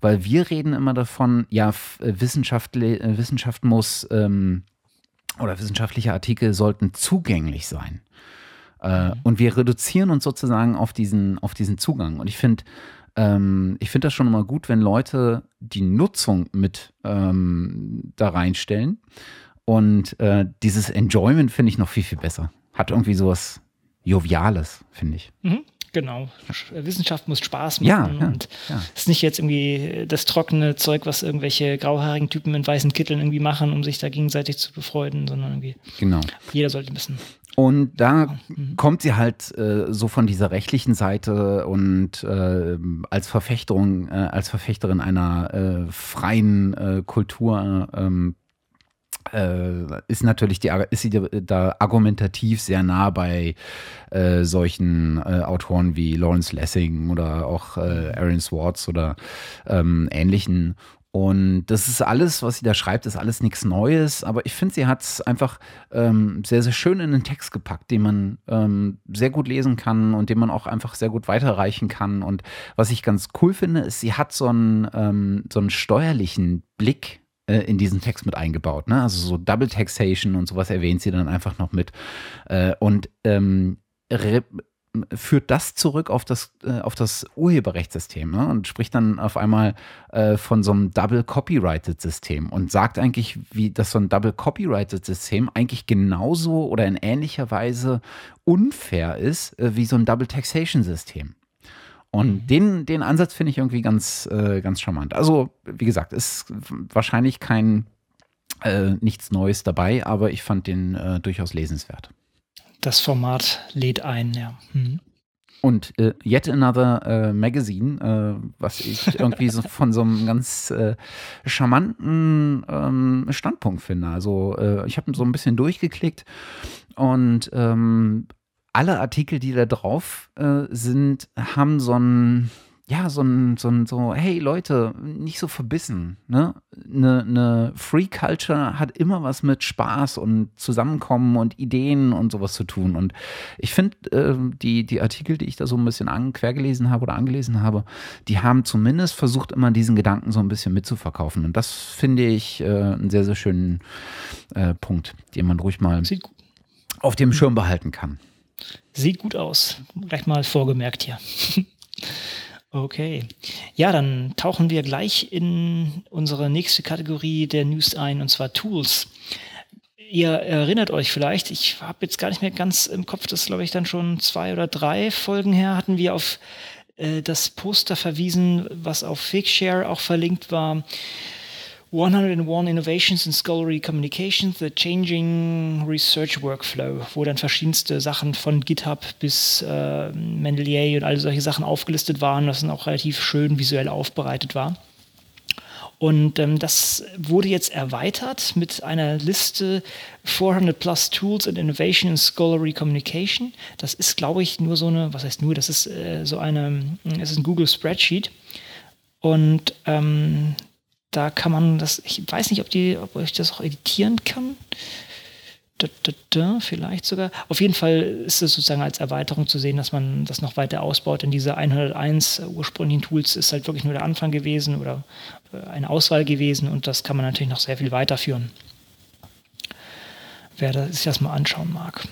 weil wir reden immer davon, ja, Wissenschaft, äh, Wissenschaft muss ähm, oder wissenschaftliche Artikel sollten zugänglich sein. Äh, mhm. Und wir reduzieren uns sozusagen auf diesen, auf diesen Zugang. Und ich finde, ähm, ich finde das schon immer gut, wenn Leute die Nutzung mit ähm, da reinstellen. Und äh, dieses Enjoyment finde ich noch viel, viel besser. Hat irgendwie sowas Joviales, finde ich. Mhm. Genau. Wissenschaft muss Spaß machen ja, ja, und ja. ist nicht jetzt irgendwie das trockene Zeug, was irgendwelche grauhaarigen Typen in weißen Kitteln irgendwie machen, um sich da gegenseitig zu befreuden, sondern irgendwie genau. jeder sollte wissen. Und da mhm. kommt sie halt äh, so von dieser rechtlichen Seite und äh, als Verfechterung, äh, als Verfechterin einer äh, freien äh, Kultur ähm, äh, ist natürlich die, ist sie da argumentativ sehr nah bei äh, solchen äh, Autoren wie Lawrence Lessing oder auch äh, Aaron Swartz oder ähm, ähnlichen. Und das ist alles, was sie da schreibt, ist alles nichts Neues. Aber ich finde, sie hat es einfach ähm, sehr, sehr schön in den Text gepackt, den man ähm, sehr gut lesen kann und den man auch einfach sehr gut weiterreichen kann. Und was ich ganz cool finde, ist, sie hat so einen, ähm, so einen steuerlichen Blick äh, in diesen Text mit eingebaut. Ne? Also so Double Taxation und sowas erwähnt sie dann einfach noch mit. Äh, und ähm, führt das zurück auf das, äh, auf das Urheberrechtssystem ne? und spricht dann auf einmal äh, von so einem Double Copyrighted System und sagt eigentlich, wie dass so ein Double Copyrighted System eigentlich genauso oder in ähnlicher Weise unfair ist äh, wie so ein Double Taxation System. Und mhm. den, den Ansatz finde ich irgendwie ganz, äh, ganz charmant. Also, wie gesagt, ist wahrscheinlich kein äh, nichts Neues dabei, aber ich fand den äh, durchaus lesenswert. Das Format lädt ein, ja. Mhm. Und äh, Yet Another äh, Magazine, äh, was ich irgendwie so von so einem ganz charmanten ähm, Standpunkt finde. Also ich habe so ein bisschen durchgeklickt und ähm, alle Artikel, die da drauf äh, sind, haben so ein, ja, so ein, so ein, so, hey Leute, nicht so verbissen, ne? Eine ne Free Culture hat immer was mit Spaß und Zusammenkommen und Ideen und sowas zu tun. Und ich finde, äh, die, die Artikel, die ich da so ein bisschen an, quergelesen habe oder angelesen habe, die haben zumindest versucht, immer diesen Gedanken so ein bisschen mitzuverkaufen. Und das finde ich äh, einen sehr, sehr schönen äh, Punkt, den man ruhig mal auf dem Schirm behalten kann. Sieht gut aus. Gleich mal vorgemerkt hier. okay. Ja, dann tauchen wir gleich in unsere nächste Kategorie der News ein, und zwar Tools. Ihr erinnert euch vielleicht, ich habe jetzt gar nicht mehr ganz im Kopf, das glaube ich dann schon zwei oder drei Folgen her, hatten wir auf äh, das Poster verwiesen, was auf Figshare auch verlinkt war 101 Innovations in Scholarly Communications, The Changing Research Workflow, wo dann verschiedenste Sachen von GitHub bis äh, Mendeley und all solche Sachen aufgelistet waren, das dann auch relativ schön visuell aufbereitet war. Und ähm, das wurde jetzt erweitert mit einer Liste 400 plus Tools and Innovation in Scholarly Communication. Das ist, glaube ich, nur so eine, was heißt nur, das ist äh, so eine, es ist ein Google Spreadsheet. Und ähm, da kann man das, ich weiß nicht, ob, die, ob ich das auch editieren kann. Da, da, da, vielleicht sogar. Auf jeden Fall ist es sozusagen als Erweiterung zu sehen, dass man das noch weiter ausbaut. Denn diese 101 ursprünglichen Tools ist halt wirklich nur der Anfang gewesen oder äh, eine Auswahl gewesen und das kann man natürlich noch sehr viel weiterführen. Wer sich das mal anschauen mag.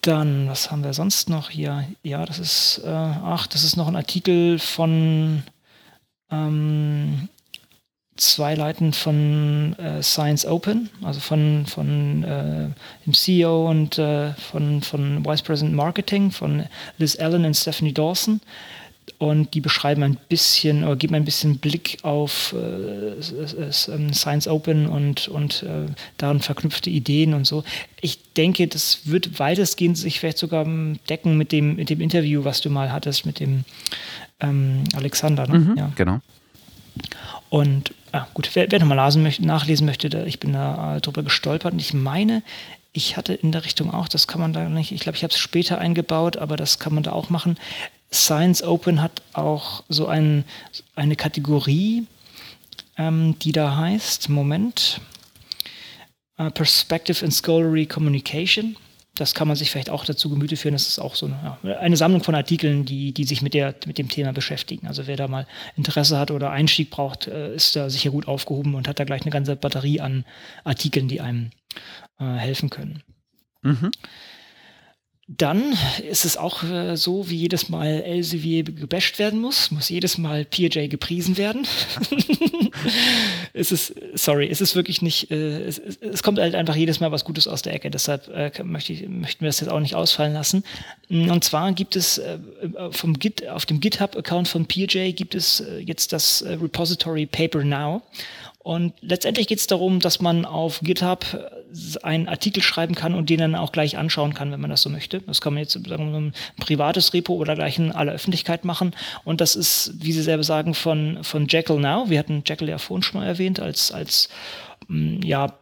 Dann, was haben wir sonst noch hier? Ja, das ist, äh, ach, das ist noch ein Artikel von ähm, zwei Leuten von äh, Science Open, also von, von äh, dem CEO und äh, von, von Vice President Marketing, von Liz Allen und Stephanie Dawson. Und die beschreiben ein bisschen oder geben ein bisschen Blick auf äh, ähm, Science Open und, und äh, daran verknüpfte Ideen und so. Ich denke, das wird weitestgehend sich vielleicht sogar decken mit dem, mit dem Interview, was du mal hattest mit dem ähm, Alexander. Ne? Mhm, ja. Genau. Und ah, gut, wer, wer nochmal nachlesen möchte, da, ich bin da äh, drüber gestolpert und ich meine, ich hatte in der Richtung auch, das kann man da nicht, ich glaube, ich habe es später eingebaut, aber das kann man da auch machen. Science Open hat auch so ein, eine Kategorie, ähm, die da heißt, Moment, uh, Perspective in Scholarly Communication das kann man sich vielleicht auch dazu Gemüte führen. Das ist auch so eine, eine, Sammlung von Artikeln, die, die sich mit, der, mit dem Thema beschäftigen. Also wer da mal Interesse hat oder Einstieg braucht, äh, ist da sicher gut aufgehoben und hat da gleich eine ganze Batterie an Artikeln, die einem äh, helfen können. Mhm. Dann ist es auch äh, so, wie jedes Mal Elsevier gebasht werden muss, muss jedes Mal PJ gepriesen werden. es ist, sorry, es ist wirklich nicht, äh, es, es, kommt halt einfach jedes Mal was Gutes aus der Ecke, deshalb äh, möchte ich, möchten wir das jetzt auch nicht ausfallen lassen. Und zwar gibt es äh, vom Git, auf dem GitHub-Account von PJ gibt es äh, jetzt das äh, Repository Paper Now. Und letztendlich geht es darum, dass man auf GitHub einen Artikel schreiben kann und den dann auch gleich anschauen kann, wenn man das so möchte. Das kann man jetzt sagen wir, ein privates Repo oder gleich in aller Öffentlichkeit machen. Und das ist, wie Sie selber sagen, von, von Jekyll Now. Wir hatten Jekyll ja vorhin schon mal erwähnt als, als Mm, ja,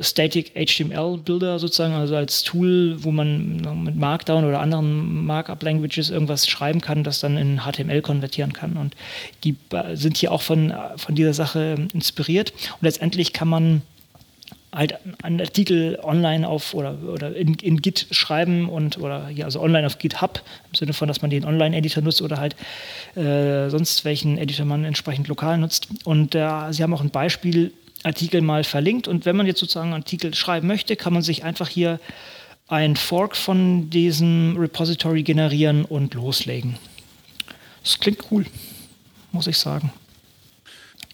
Static HTML Builder sozusagen, also als Tool, wo man mit Markdown oder anderen Markup Languages irgendwas schreiben kann, das dann in HTML konvertieren kann. Und die sind hier auch von, von dieser Sache inspiriert. Und letztendlich kann man halt einen Artikel online auf oder, oder in, in Git schreiben und oder ja, also online auf GitHub, im Sinne von, dass man den Online-Editor nutzt oder halt äh, sonst welchen Editor man entsprechend lokal nutzt. Und äh, sie haben auch ein Beispiel Artikel mal verlinkt. Und wenn man jetzt sozusagen einen Artikel schreiben möchte, kann man sich einfach hier ein Fork von diesem Repository generieren und loslegen. Das klingt cool, muss ich sagen.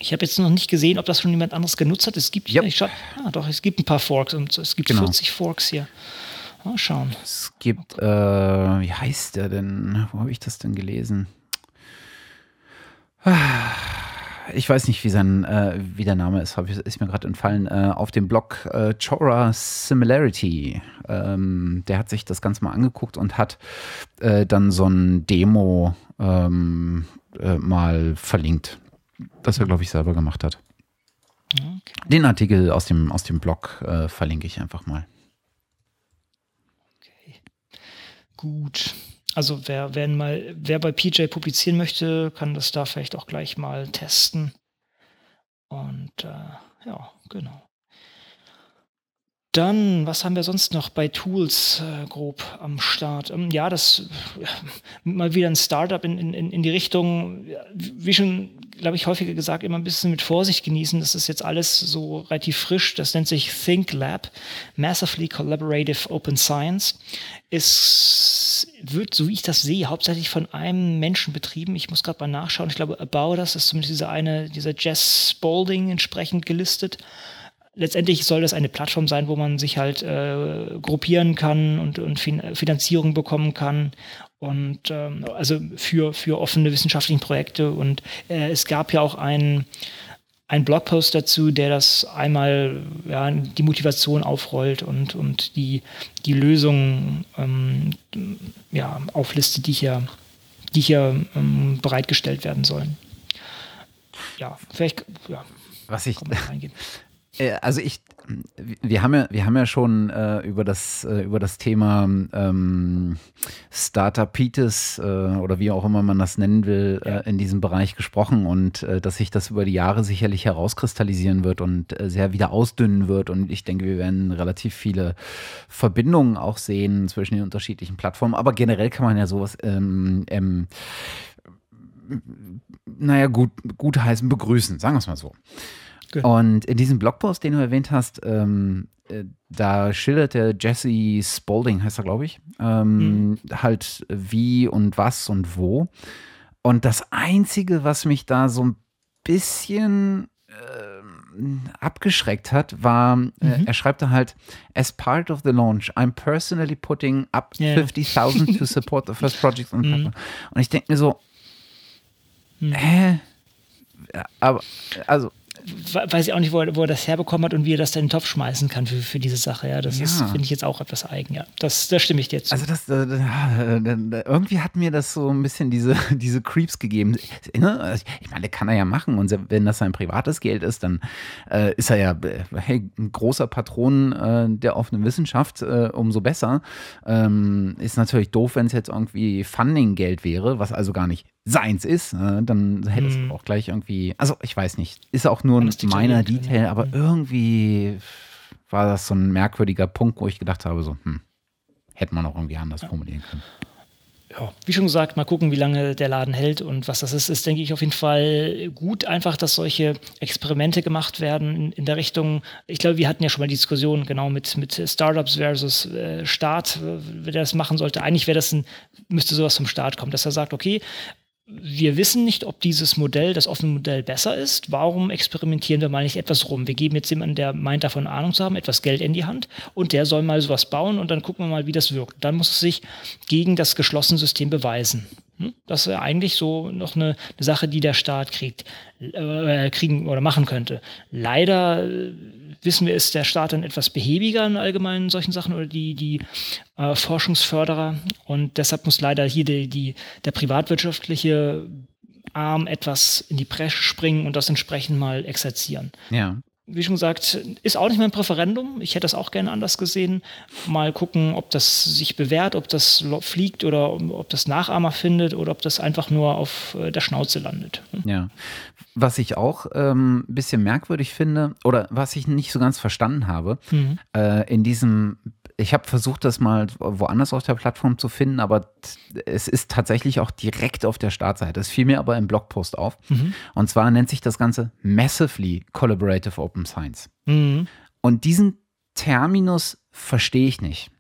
Ich habe jetzt noch nicht gesehen, ob das schon jemand anderes genutzt hat. Es gibt, yep. ich ah, doch, es gibt ein paar Forks und es gibt genau. 40 Forks hier. Mal schauen. Es gibt, äh, wie heißt der denn? Wo habe ich das denn gelesen? Ah ich weiß nicht, wie sein, äh, wie der Name ist, ich, ist mir gerade entfallen, äh, auf dem Blog äh, Chora Similarity. Ähm, der hat sich das Ganze mal angeguckt und hat äh, dann so ein Demo ähm, äh, mal verlinkt, das er, glaube ich, selber gemacht hat. Okay. Den Artikel aus dem, aus dem Blog äh, verlinke ich einfach mal. Okay. Gut. Also wer, wer, mal, wer bei PJ publizieren möchte, kann das da vielleicht auch gleich mal testen. Und äh, ja, genau. Dann, was haben wir sonst noch bei Tools äh, grob am Start? Ähm, ja, das äh, mal wieder ein Startup in, in, in die Richtung, wie schon, glaube ich, häufiger gesagt, immer ein bisschen mit Vorsicht genießen. Das ist jetzt alles so relativ frisch. Das nennt sich Think Lab, Massively Collaborative Open Science. Es wird, so wie ich das sehe, hauptsächlich von einem Menschen betrieben. Ich muss gerade mal nachschauen. Ich glaube, About Us ist zumindest dieser eine, dieser Jess Spalding entsprechend gelistet letztendlich soll das eine Plattform sein, wo man sich halt äh, gruppieren kann und, und fin Finanzierung bekommen kann. Und ähm, also für, für offene wissenschaftliche Projekte. Und äh, es gab ja auch einen ein Blogpost dazu, der das einmal ja, die Motivation aufrollt und, und die, die Lösungen ähm, ja, auflistet, die hier, die hier ähm, bereitgestellt werden sollen. Ja, vielleicht ja, was ich, also ich, wir haben ja, wir haben ja schon äh, über das äh, über das Thema ähm, Startupitis äh, oder wie auch immer man das nennen will äh, in diesem Bereich gesprochen und äh, dass sich das über die Jahre sicherlich herauskristallisieren wird und äh, sehr wieder ausdünnen wird und ich denke, wir werden relativ viele Verbindungen auch sehen zwischen den unterschiedlichen Plattformen. Aber generell kann man ja sowas ähm, ähm, naja, gut, gut heißen, begrüßen, sagen wir es mal so. Genau. Und in diesem Blogpost, den du erwähnt hast, ähm, äh, da schildert der Jesse Spalding, heißt er, glaube ich, ähm, mhm. halt wie und was und wo. Und das Einzige, was mich da so ein bisschen abgeschreckt hat, war, äh, mhm. er schreibt da halt, as part of the launch, I'm personally putting up yeah. 50.000 to support the first project. Mhm. Und ich denke mir so, mhm. hä? Aber, also, weiß ich auch nicht, wo er, wo er, das herbekommen hat und wie er das dann in den Topf schmeißen kann für, für diese Sache. Ja, das ja. finde ich jetzt auch etwas eigen. Ja, das, da stimme ich dir zu. Also das, äh, irgendwie hat mir das so ein bisschen diese, diese Creeps gegeben. Ne? Ich meine, kann er ja machen und wenn das sein privates Geld ist, dann äh, ist er ja äh, hey, ein großer Patron äh, der offenen Wissenschaft, äh, umso besser. Ähm, ist natürlich doof, wenn es jetzt irgendwie Funding-Geld wäre, was also gar nicht seins ist, äh, dann hätte es mhm. auch gleich irgendwie, also ich weiß nicht, ist auch nur ein meiner Detail, aber mhm. irgendwie war das so ein merkwürdiger Punkt, wo ich gedacht habe, so, hm, hätte man auch irgendwie anders ja. formulieren können. Ja, wie schon gesagt, mal gucken, wie lange der Laden hält und was das ist, ist, denke ich, auf jeden Fall gut, einfach, dass solche Experimente gemacht werden in, in der Richtung. Ich glaube, wir hatten ja schon mal die Diskussion genau mit, mit Startups versus äh, Staat, wer das machen sollte. Eigentlich wäre das ein, müsste sowas zum Staat kommen, dass er sagt, okay, wir wissen nicht, ob dieses Modell, das offene Modell, besser ist. Warum experimentieren wir mal nicht etwas rum? Wir geben jetzt jemanden, der meint, davon Ahnung zu haben, etwas Geld in die Hand und der soll mal sowas bauen und dann gucken wir mal, wie das wirkt. Dann muss es sich gegen das geschlossene System beweisen. Hm? Das ist eigentlich so noch eine, eine Sache, die der Staat kriegt, äh, kriegen oder machen könnte. Leider äh, wissen wir, ist der Staat dann etwas behäbiger in allgemeinen solchen Sachen oder die, die äh, Forschungsförderer. Und deshalb muss leider hier die, die, der privatwirtschaftliche Arm etwas in die Bresche springen und das entsprechend mal exerzieren. Ja wie schon gesagt, ist auch nicht mein Präferendum. Ich hätte das auch gerne anders gesehen. Mal gucken, ob das sich bewährt, ob das fliegt oder ob das Nachahmer findet oder ob das einfach nur auf äh, der Schnauze landet. Ja. Was ich auch ein ähm, bisschen merkwürdig finde oder was ich nicht so ganz verstanden habe, mhm. äh, in diesem ich habe versucht, das mal woanders auf der Plattform zu finden, aber es ist tatsächlich auch direkt auf der Startseite. Es fiel mir aber im Blogpost auf. Mhm. Und zwar nennt sich das Ganze Massively Collaborative Open Science. Mhm. Und diesen Terminus verstehe ich nicht.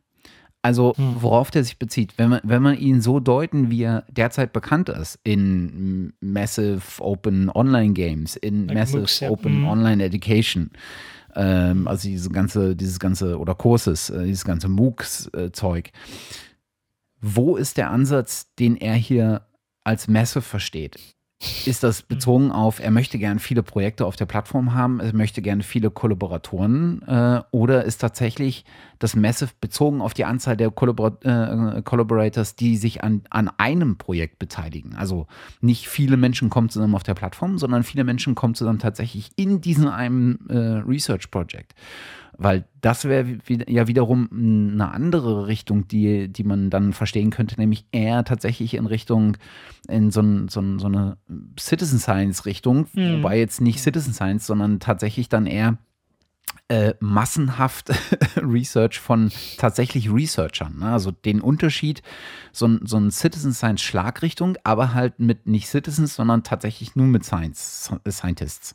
Also, mhm. worauf der sich bezieht, wenn man, wenn man ihn so deuten, wie er derzeit bekannt ist, in Massive Open Online Games, in Massive. Open mhm. Online Education, ähm, also diese ganze, dieses ganze, oder Kurses, äh, dieses ganze MOOCs-Zeug. Wo ist der Ansatz, den er hier als Messe versteht? Ist das bezogen auf, er möchte gerne viele Projekte auf der Plattform haben, er möchte gerne viele Kollaboratoren äh, oder ist tatsächlich das Massive bezogen auf die Anzahl der Kollabor äh, Collaborators, die sich an, an einem Projekt beteiligen? Also nicht viele Menschen kommen zusammen auf der Plattform, sondern viele Menschen kommen zusammen tatsächlich in diesem einem äh, Research Project. Weil das wäre ja wiederum eine andere Richtung, die, die man dann verstehen könnte, nämlich eher tatsächlich in Richtung, in so, ein, so, ein, so eine Citizen Science Richtung, mhm. wobei jetzt nicht Citizen Science, sondern tatsächlich dann eher äh, massenhaft Research von tatsächlich Researchern. Ne? Also den Unterschied, so ein, so ein Citizen Science Schlagrichtung, aber halt mit nicht Citizens, sondern tatsächlich nur mit Science, Scientists.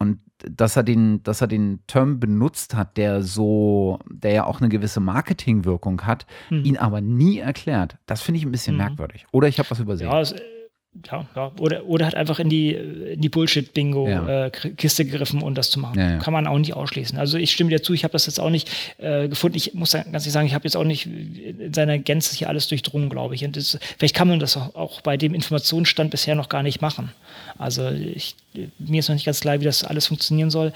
Und dass er den, dass er den Term benutzt hat, der so, der ja auch eine gewisse Marketingwirkung hat, mhm. ihn aber nie erklärt, das finde ich ein bisschen mhm. merkwürdig. Oder ich habe was übersehen. Ja, es, ja, ja, oder, oder hat einfach in die, in die Bullshit-Bingo-Kiste ja. äh, gegriffen, um das zu machen. Ja. Kann man auch nicht ausschließen. Also ich stimme dir zu, ich habe das jetzt auch nicht äh, gefunden. Ich muss ganz ehrlich sagen, ich habe jetzt auch nicht in seiner Gänze hier alles durchdrungen, glaube ich. Und das, vielleicht kann man das auch, auch, bei dem Informationsstand bisher noch gar nicht machen. Also ich, mir ist noch nicht ganz klar, wie das alles funktionieren soll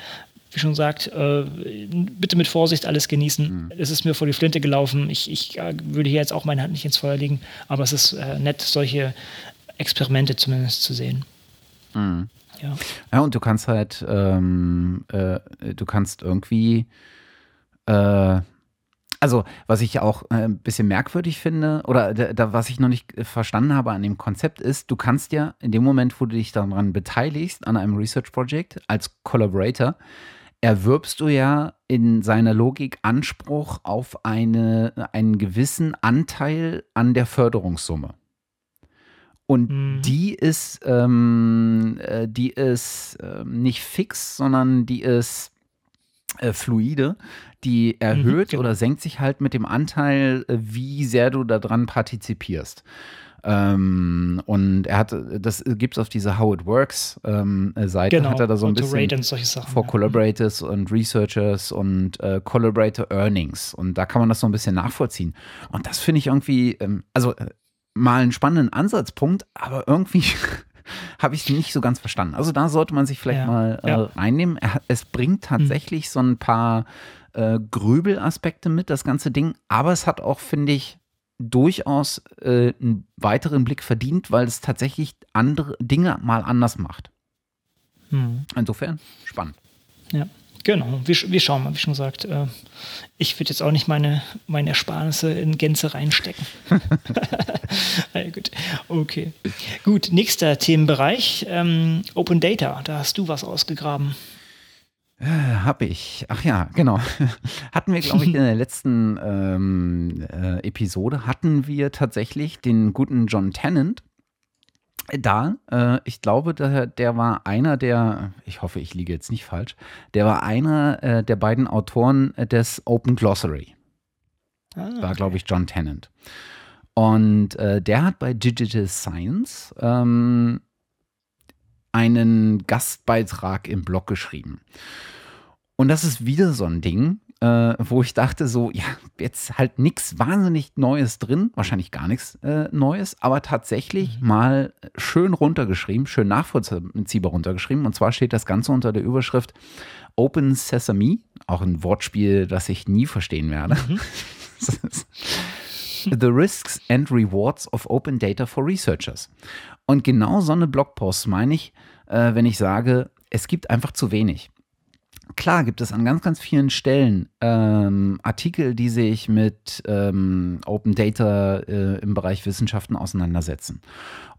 wie schon gesagt, äh, bitte mit Vorsicht alles genießen. Mhm. Es ist mir vor die Flinte gelaufen. Ich, ich äh, würde hier jetzt auch meine Hand nicht ins Feuer legen, aber es ist äh, nett, solche Experimente zumindest zu sehen. Mhm. Ja. ja, und du kannst halt, ähm, äh, du kannst irgendwie, äh, also was ich auch äh, ein bisschen merkwürdig finde, oder da, was ich noch nicht verstanden habe an dem Konzept ist, du kannst ja in dem Moment, wo du dich daran beteiligst, an einem Research Project als Collaborator, erwirbst du ja in seiner Logik Anspruch auf eine, einen gewissen Anteil an der Förderungssumme. Und mhm. die ist, ähm, äh, die ist äh, nicht fix, sondern die ist äh, fluide. Die erhöht mhm, genau. oder senkt sich halt mit dem Anteil, äh, wie sehr du daran partizipierst. Ähm, und er hat, das gibt es auf dieser How It Works ähm, Seite, genau, hat er da so ein bisschen Sachen, for ja. Collaborators und Researchers und äh, Collaborator Earnings. Und da kann man das so ein bisschen nachvollziehen. Und das finde ich irgendwie, ähm, also äh, mal einen spannenden Ansatzpunkt, aber irgendwie habe ich es nicht so ganz verstanden. Also da sollte man sich vielleicht ja. mal äh, ja. reinnehmen. Es bringt hm. tatsächlich hm. so ein paar äh, Grübelaspekte mit, das ganze Ding, aber es hat auch, finde ich, durchaus äh, einen weiteren Blick verdient, weil es tatsächlich andere Dinge mal anders macht. Hm. Insofern spannend. Ja. Genau, wir, wir schauen mal, wie schon gesagt. Äh, ich würde jetzt auch nicht meine, meine Ersparnisse in Gänze reinstecken. ja, gut. Okay. Gut, nächster Themenbereich. Ähm, Open Data, da hast du was ausgegraben. Äh, hab ich. Ach ja, genau. Hatten wir, glaube ich, in der letzten ähm, äh, Episode, hatten wir tatsächlich den guten John Tennant da, äh, ich glaube, der, der war einer der, ich hoffe, ich liege jetzt nicht falsch, der war einer äh, der beiden Autoren des Open Glossary. Ah, okay. War, glaube ich, John Tennant. Und äh, der hat bei Digital Science ähm, einen Gastbeitrag im Blog geschrieben. Und das ist wieder so ein Ding, äh, wo ich dachte so, ja, jetzt halt nichts wahnsinnig Neues drin, wahrscheinlich gar nichts äh, Neues, aber tatsächlich mhm. mal schön runtergeschrieben, schön nachvollziehbar runtergeschrieben. Und zwar steht das Ganze unter der Überschrift Open Sesame, auch ein Wortspiel, das ich nie verstehen werde. Mhm. The Risks and Rewards of Open Data for Researchers. Und genau so eine Blogpost meine ich, äh, wenn ich sage, es gibt einfach zu wenig. Klar gibt es an ganz, ganz vielen Stellen ähm, Artikel, die sich mit ähm, Open Data äh, im Bereich Wissenschaften auseinandersetzen.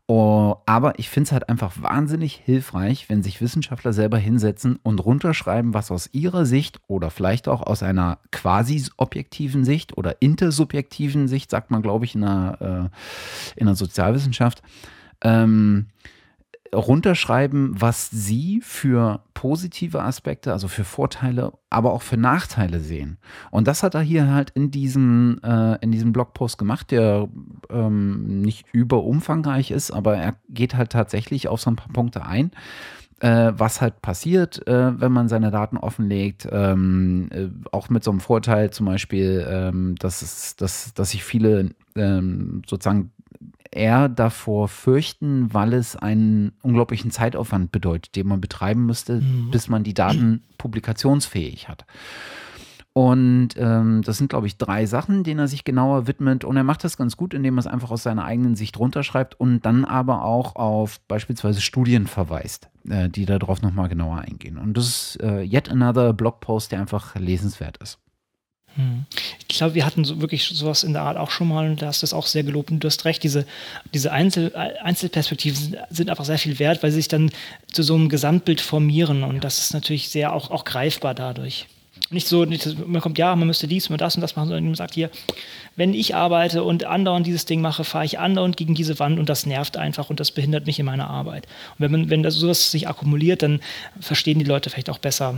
Oh, aber ich finde es halt einfach wahnsinnig hilfreich, wenn sich Wissenschaftler selber hinsetzen und runterschreiben, was aus ihrer Sicht oder vielleicht auch aus einer quasi objektiven Sicht oder intersubjektiven Sicht, sagt man, glaube ich, in der, äh, Sozialwissenschaft, ähm, runterschreiben, was Sie für positive Aspekte, also für Vorteile, aber auch für Nachteile sehen. Und das hat er hier halt in diesem, äh, in diesem Blogpost gemacht, der ähm, nicht überumfangreich ist, aber er geht halt tatsächlich auf so ein paar Punkte ein. Äh, was halt passiert, äh, wenn man seine Daten offenlegt, ähm, äh, auch mit so einem Vorteil zum Beispiel, ähm, dass, es, dass, dass sich viele ähm, sozusagen eher davor fürchten, weil es einen unglaublichen Zeitaufwand bedeutet, den man betreiben müsste, mhm. bis man die Daten publikationsfähig hat. Und ähm, das sind, glaube ich, drei Sachen, denen er sich genauer widmet. Und er macht das ganz gut, indem er es einfach aus seiner eigenen Sicht runterschreibt und dann aber auch auf beispielsweise Studien verweist, äh, die darauf nochmal genauer eingehen. Und das ist äh, yet another Blogpost, der einfach lesenswert ist. Hm. Ich glaube, wir hatten so wirklich sowas in der Art auch schon mal und da hast du es auch sehr gelobt. Und du hast recht, diese, diese Einzel, Einzelperspektiven sind einfach sehr viel wert, weil sie sich dann zu so einem Gesamtbild formieren und das ist natürlich sehr auch, auch greifbar dadurch. Nicht so, nicht, man kommt, ja, man müsste dies und das und das machen, sondern man sagt hier, wenn ich arbeite und andauernd dieses Ding mache, fahre ich andauernd gegen diese Wand und das nervt einfach und das behindert mich in meiner Arbeit. Und wenn, man, wenn das, sowas sich akkumuliert, dann verstehen die Leute vielleicht auch besser,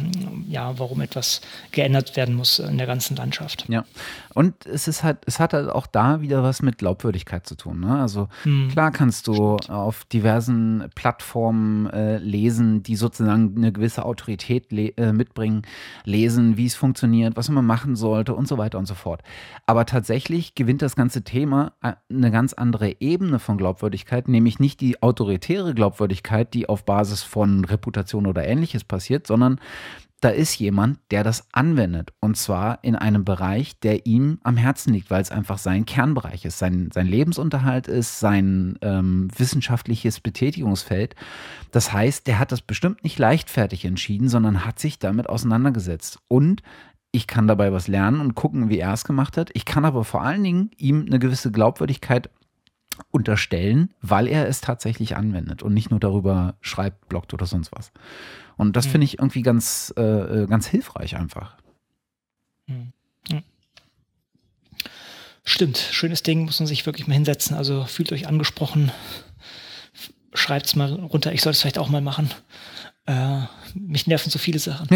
ja, warum etwas geändert werden muss in der ganzen Landschaft. Ja. Und es ist halt, es hat halt auch da wieder was mit Glaubwürdigkeit zu tun. Ne? Also hm. klar kannst du Stimmt. auf diversen Plattformen äh, lesen, die sozusagen eine gewisse Autorität le äh, mitbringen, lesen, wie es funktioniert, was man machen sollte und so weiter und so fort. Aber tatsächlich gewinnt das ganze Thema äh, eine ganz andere Ebene von Glaubwürdigkeit, nämlich nicht die autoritäre Glaubwürdigkeit, die auf Basis von Reputation oder ähnliches passiert, sondern da ist jemand, der das anwendet. Und zwar in einem Bereich, der ihm am Herzen liegt, weil es einfach sein Kernbereich ist, sein, sein Lebensunterhalt ist, sein ähm, wissenschaftliches Betätigungsfeld. Das heißt, der hat das bestimmt nicht leichtfertig entschieden, sondern hat sich damit auseinandergesetzt. Und ich kann dabei was lernen und gucken, wie er es gemacht hat. Ich kann aber vor allen Dingen ihm eine gewisse Glaubwürdigkeit unterstellen, weil er es tatsächlich anwendet und nicht nur darüber schreibt, bloggt oder sonst was. Und das mhm. finde ich irgendwie ganz, äh, ganz hilfreich einfach. Mhm. Stimmt, schönes Ding, muss man sich wirklich mal hinsetzen. Also fühlt euch angesprochen, schreibt es mal runter. Ich soll es vielleicht auch mal machen. Äh, mich nerven so viele Sachen.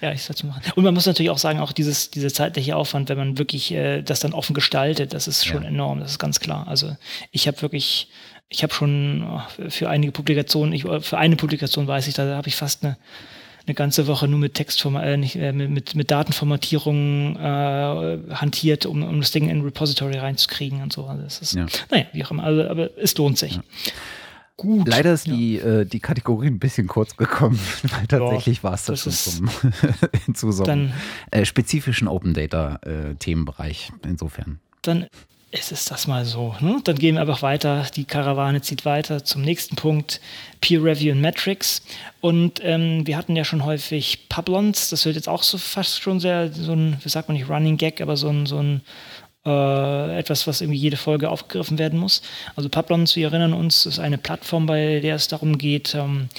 ja, ich sollte machen. Und man muss natürlich auch sagen, auch dieses, dieser zeitliche Aufwand, wenn man wirklich äh, das dann offen gestaltet, das ist schon ja. enorm, das ist ganz klar. Also ich habe wirklich, ich habe schon oh, für einige Publikationen, ich, für eine Publikation weiß ich, da habe ich fast eine eine ganze Woche nur mit Textformat, äh, nicht, äh, mit, mit Datenformatierung äh, hantiert, um, um das Ding in ein Repository reinzukriegen und so. Also das ist, ja. naja, wie auch immer. Also, aber es lohnt sich. Ja. Gut. Leider ist ja. die, äh, die Kategorie ein bisschen kurz gekommen, weil tatsächlich war es das schon zum, zu so einem äh, spezifischen Open Data äh, Themenbereich. Insofern. Dann es ist das mal so. Ne? Dann gehen wir einfach weiter. Die Karawane zieht weiter zum nächsten Punkt: Peer Review und Metrics. Und ähm, wir hatten ja schon häufig Publons. Das wird jetzt auch so fast schon sehr so ein, wie sagt man nicht, Running Gag, aber so ein, so ein äh, etwas, was irgendwie jede Folge aufgegriffen werden muss. Also Publons, wir erinnern uns, ist eine Plattform, bei der es darum geht, ähm,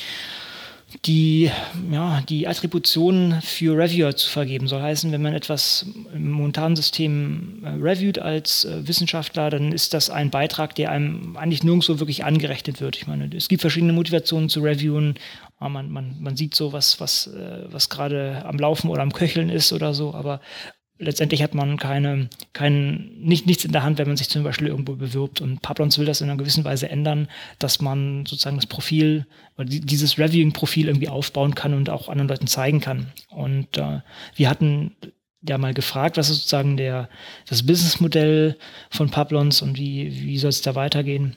die, ja, die Attribution für Reviewer zu vergeben. Soll heißen, wenn man etwas im momentanen System äh, reviewt als äh, Wissenschaftler, dann ist das ein Beitrag, der einem eigentlich nirgendwo wirklich angerechnet wird. Ich meine, es gibt verschiedene Motivationen zu reviewen. Man, man, man sieht so, was, was, äh, was gerade am Laufen oder am Köcheln ist oder so, aber letztendlich hat man keine, kein, nicht, nichts in der Hand, wenn man sich zum Beispiel irgendwo bewirbt. Und Pablons will das in einer gewissen Weise ändern, dass man sozusagen das Profil oder dieses Reviewing-Profil irgendwie aufbauen kann und auch anderen Leuten zeigen kann. Und äh, wir hatten ja mal gefragt, was ist sozusagen der, das Businessmodell von Pablons und wie, wie soll es da weitergehen.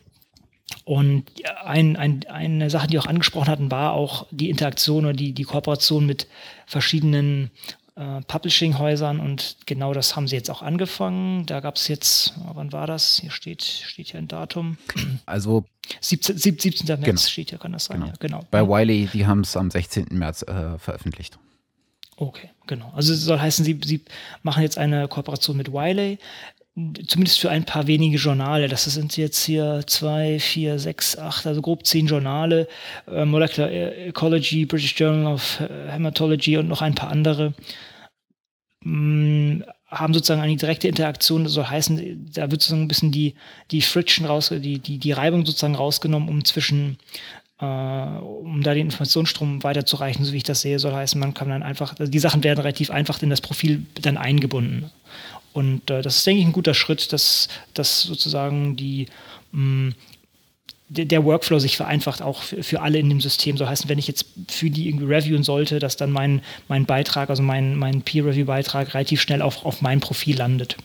Und ein, ein, eine Sache, die auch angesprochen hatten, war auch die Interaktion oder die, die Kooperation mit verschiedenen äh, Publishing-Häusern und genau das haben sie jetzt auch angefangen. Da gab es jetzt, wann war das? Hier steht, steht hier ein Datum. Also 17, 17. März genau. steht hier, kann das sein? Genau. Ja, genau. Bei Wiley, die haben es am 16. März äh, veröffentlicht. Okay, genau. Also es soll heißen, sie, sie machen jetzt eine Kooperation mit Wiley zumindest für ein paar wenige Journale. Das sind jetzt hier zwei, vier, sechs, acht, also grob zehn Journale. Äh, Molecular Ecology, British Journal of Hematology und noch ein paar andere. Mm, haben sozusagen eine direkte Interaktion, das soll heißen, da wird sozusagen ein bisschen die, die Friction raus, die, die, die Reibung sozusagen rausgenommen, um zwischen äh, um da den Informationsstrom weiterzureichen, so wie ich das sehe, soll heißen, man kann dann einfach, also die Sachen werden relativ einfach in das Profil dann eingebunden. Und äh, das ist, denke ich, ein guter Schritt, dass, dass sozusagen die, mh, mm, der Workflow sich vereinfacht, auch für, für, alle in dem System. So heißt, wenn ich jetzt für die irgendwie reviewen sollte, dass dann mein, mein Beitrag, also mein, mein Peer-Review-Beitrag relativ schnell auf, auf mein Profil landet.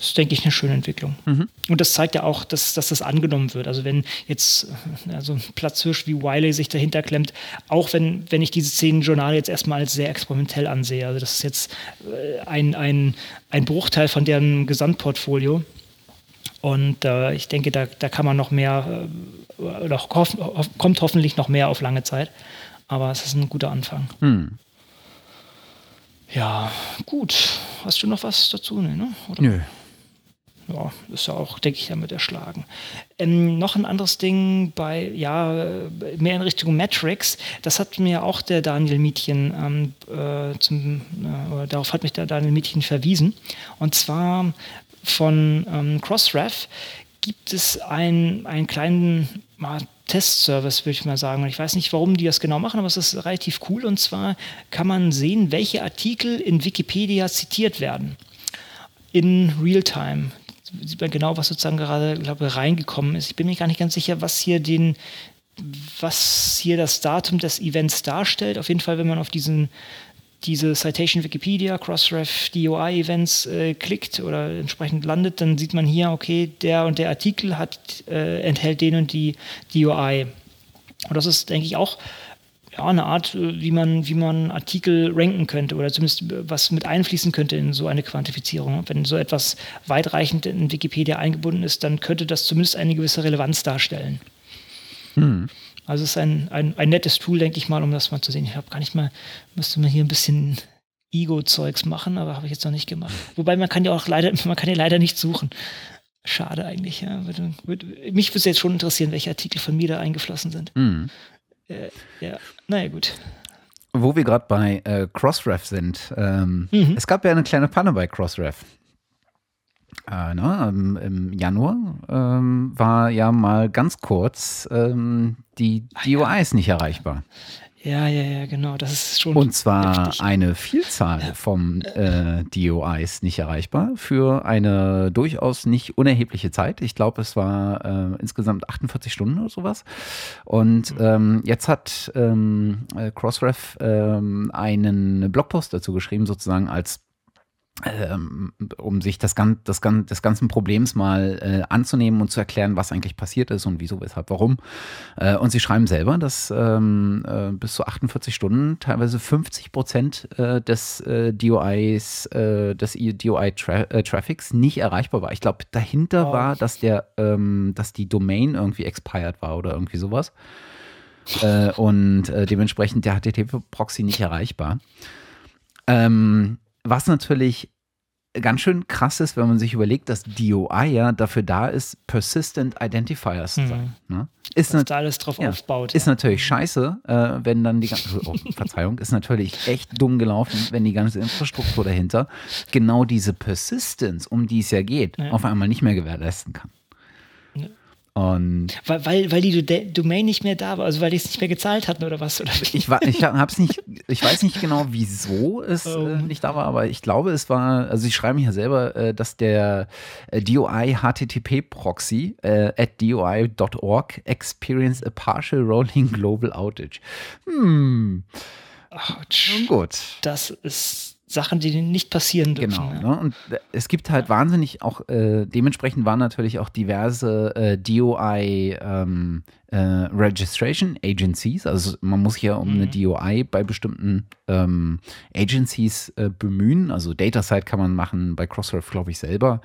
Das ist, denke ich, eine schöne Entwicklung. Mhm. Und das zeigt ja auch, dass, dass das angenommen wird. Also wenn jetzt also ein Platzhirsch wie Wiley sich dahinter klemmt, auch wenn, wenn ich diese zehn Journale jetzt erstmal als sehr experimentell ansehe. Also das ist jetzt äh, ein, ein, ein Bruchteil von deren Gesamtportfolio. Und äh, ich denke, da, da kann man noch mehr, äh, oder hoff, kommt hoffentlich noch mehr auf lange Zeit. Aber es ist ein guter Anfang. Hm. Ja, gut. Hast du noch was dazu? Nee, ne? Oder? Nö ja, ist ja auch, denke ich, damit erschlagen. Ähm, noch ein anderes Ding bei, ja, mehr in Richtung Metrics, das hat mir auch der Daniel Mietchen, ähm, äh, zum, äh, darauf hat mich der Daniel Mietchen verwiesen. Und zwar von ähm, Crossref gibt es ein, einen kleinen mal, Testservice, würde ich mal sagen. Ich weiß nicht, warum die das genau machen, aber es ist relativ cool. Und zwar kann man sehen, welche Artikel in Wikipedia zitiert werden in Realtime sieht man genau, was sozusagen gerade, glaube reingekommen ist. Ich bin mir gar nicht ganz sicher, was hier den, was hier das Datum des Events darstellt. Auf jeden Fall, wenn man auf diesen diese Citation Wikipedia, Crossref DOI Events äh, klickt oder entsprechend landet, dann sieht man hier, okay, der und der Artikel hat, äh, enthält den und die DOI. Und das ist, denke ich, auch ja, eine Art, äh, wie man, wie man Artikel ranken könnte oder zumindest äh, was mit einfließen könnte in so eine Quantifizierung. Wenn so etwas weitreichend in Wikipedia eingebunden ist, dann könnte das zumindest eine gewisse Relevanz darstellen. Hm. Also es ist ein, ein, ein nettes Tool, denke ich mal, um das mal zu sehen. Ich habe gar nicht mal, müsste man hier ein bisschen Ego-Zeugs machen, aber habe ich jetzt noch nicht gemacht. Wobei man kann ja auch leider, man kann ja leider nicht suchen. Schade eigentlich, ja. Mich würde es jetzt schon interessieren, welche Artikel von mir da eingeflossen sind. Mhm. Äh, ja, naja, gut. Wo wir gerade bei äh, Crossref sind. Ähm, mhm. Es gab ja eine kleine Panne bei Crossref. Äh, ne, im, Im Januar ähm, war ja mal ganz kurz ähm, die DOIs ja. nicht erreichbar. Ja, ja, ja, genau. Das ist schon. Und zwar heftig. eine Vielzahl vom äh, DOIs nicht erreichbar für eine durchaus nicht unerhebliche Zeit. Ich glaube, es war äh, insgesamt 48 Stunden oder sowas. Und mhm. ähm, jetzt hat ähm, äh, Crossref ähm, einen Blogpost dazu geschrieben, sozusagen als ähm, um sich das, das, des ganzen Problems mal äh, anzunehmen und zu erklären, was eigentlich passiert ist und wieso, weshalb, warum. Äh, und sie schreiben selber, dass ähm, äh, bis zu 48 Stunden teilweise 50 Prozent äh, des äh, DOIs, äh, des DOI-Traffics nicht erreichbar war. Ich glaube, dahinter oh. war, dass der, ähm, dass die Domain irgendwie expired war oder irgendwie sowas. und dementsprechend der HTTP-Proxy nicht erreichbar. Ähm, was natürlich ganz schön krass ist, wenn man sich überlegt, dass DOI ja dafür da ist, Persistent Identifiers zu sein. Mhm. Ne? Ist dass da alles drauf ja, aufbaut. Ist ja. natürlich scheiße, äh, wenn dann die ganze, oh, Verzeihung, ist natürlich echt dumm gelaufen, wenn die ganze Infrastruktur dahinter genau diese Persistence, um die es ja geht, ja. auf einmal nicht mehr gewährleisten kann. Und weil, weil, weil die Domain nicht mehr da war, also weil die es nicht mehr gezahlt hatten oder was? Oder? Ich, war, ich, hab's nicht, ich weiß nicht genau, wieso es oh. äh, nicht da war, aber ich glaube, es war, also sie schreiben hier selber, äh, dass der äh, DOI HTTP Proxy äh, at doi.org experienced a partial rolling global outage. Hm. Ouch. Gut. Das ist Sachen, die nicht passieren dürfen. Genau. Ja. Ne? Und es gibt halt wahnsinnig auch, äh, dementsprechend waren natürlich auch diverse äh, DOI ähm, äh, Registration Agencies. Also man muss ja um mhm. eine DOI bei bestimmten ähm, Agencies äh, bemühen. Also DataSite kann man machen, bei Crossref glaube ich selber.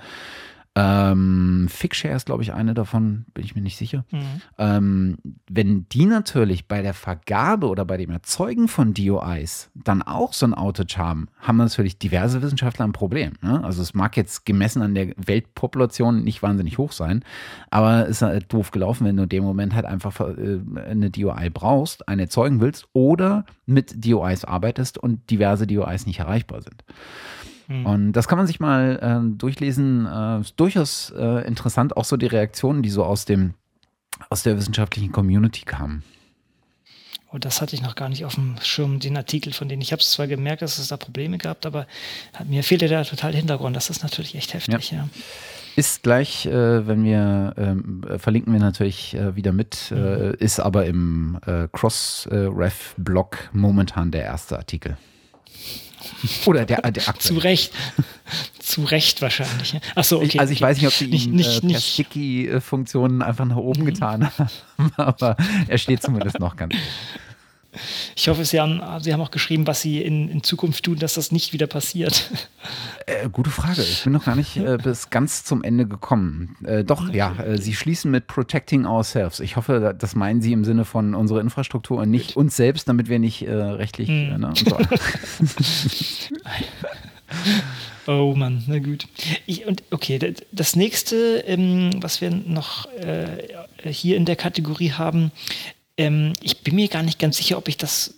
Ähm, Figshare ist, glaube ich, eine davon, bin ich mir nicht sicher. Mhm. Ähm, wenn die natürlich bei der Vergabe oder bei dem Erzeugen von DOIs dann auch so ein Outage haben, haben natürlich diverse Wissenschaftler ein Problem. Ne? Also es mag jetzt gemessen an der Weltpopulation nicht wahnsinnig hoch sein, aber es ist halt doof gelaufen, wenn du in dem Moment halt einfach äh, eine DOI brauchst, eine erzeugen willst oder mit DOIs arbeitest und diverse DOIs nicht erreichbar sind. Mhm. Und das kann man sich mal äh, durchlesen. Äh, ist durchaus äh, interessant, auch so die Reaktionen, die so aus dem aus der wissenschaftlichen Community kamen. Oh, das hatte ich noch gar nicht auf dem Schirm, den Artikel von denen. Ich habe es zwar gemerkt, dass es da Probleme gab, aber mir fehlte da total Hintergrund. Das ist natürlich echt heftig, ja. ja. Ist gleich, äh, wenn wir ähm, äh, verlinken wir natürlich äh, wieder mit, äh, mhm. ist aber im äh, Cross-Ref-Blog momentan der erste Artikel. Oder der, der aktuelle. Zu Recht. Zu Recht wahrscheinlich. Achso, okay. Ich, also ich okay. weiß nicht, ob sie nicht, ihn nicht, äh, Sticky-Funktionen einfach nach oben getan haben, aber er steht zumindest noch ganz. Ich hoffe, Sie haben, Sie haben auch geschrieben, was Sie in, in Zukunft tun, dass das nicht wieder passiert. Äh, gute Frage. Ich bin noch gar nicht äh, bis ganz zum Ende gekommen. Äh, doch, ja, äh, Sie schließen mit Protecting Ourselves. Ich hoffe, das meinen Sie im Sinne von unserer Infrastruktur und nicht uns selbst, damit wir nicht äh, rechtlich. Hm. Ne, so. Oh Mann, na gut. Ich, und okay, das nächste, ähm, was wir noch äh, hier in der Kategorie haben, ähm, ich bin mir gar nicht ganz sicher, ob ich das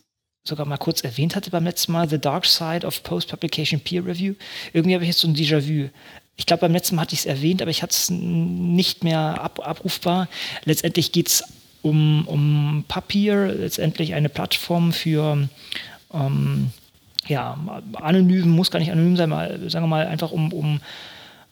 sogar mal kurz erwähnt hatte beim letzten Mal, The Dark Side of Post-Publication Peer Review. Irgendwie habe ich jetzt so ein Déjà-vu. Ich glaube, beim letzten Mal hatte ich es erwähnt, aber ich hatte es nicht mehr ab, abrufbar. Letztendlich geht es um, um Papier, letztendlich eine Plattform für ähm, ja, anonym, muss gar nicht anonym sein, mal, sagen wir mal einfach um, um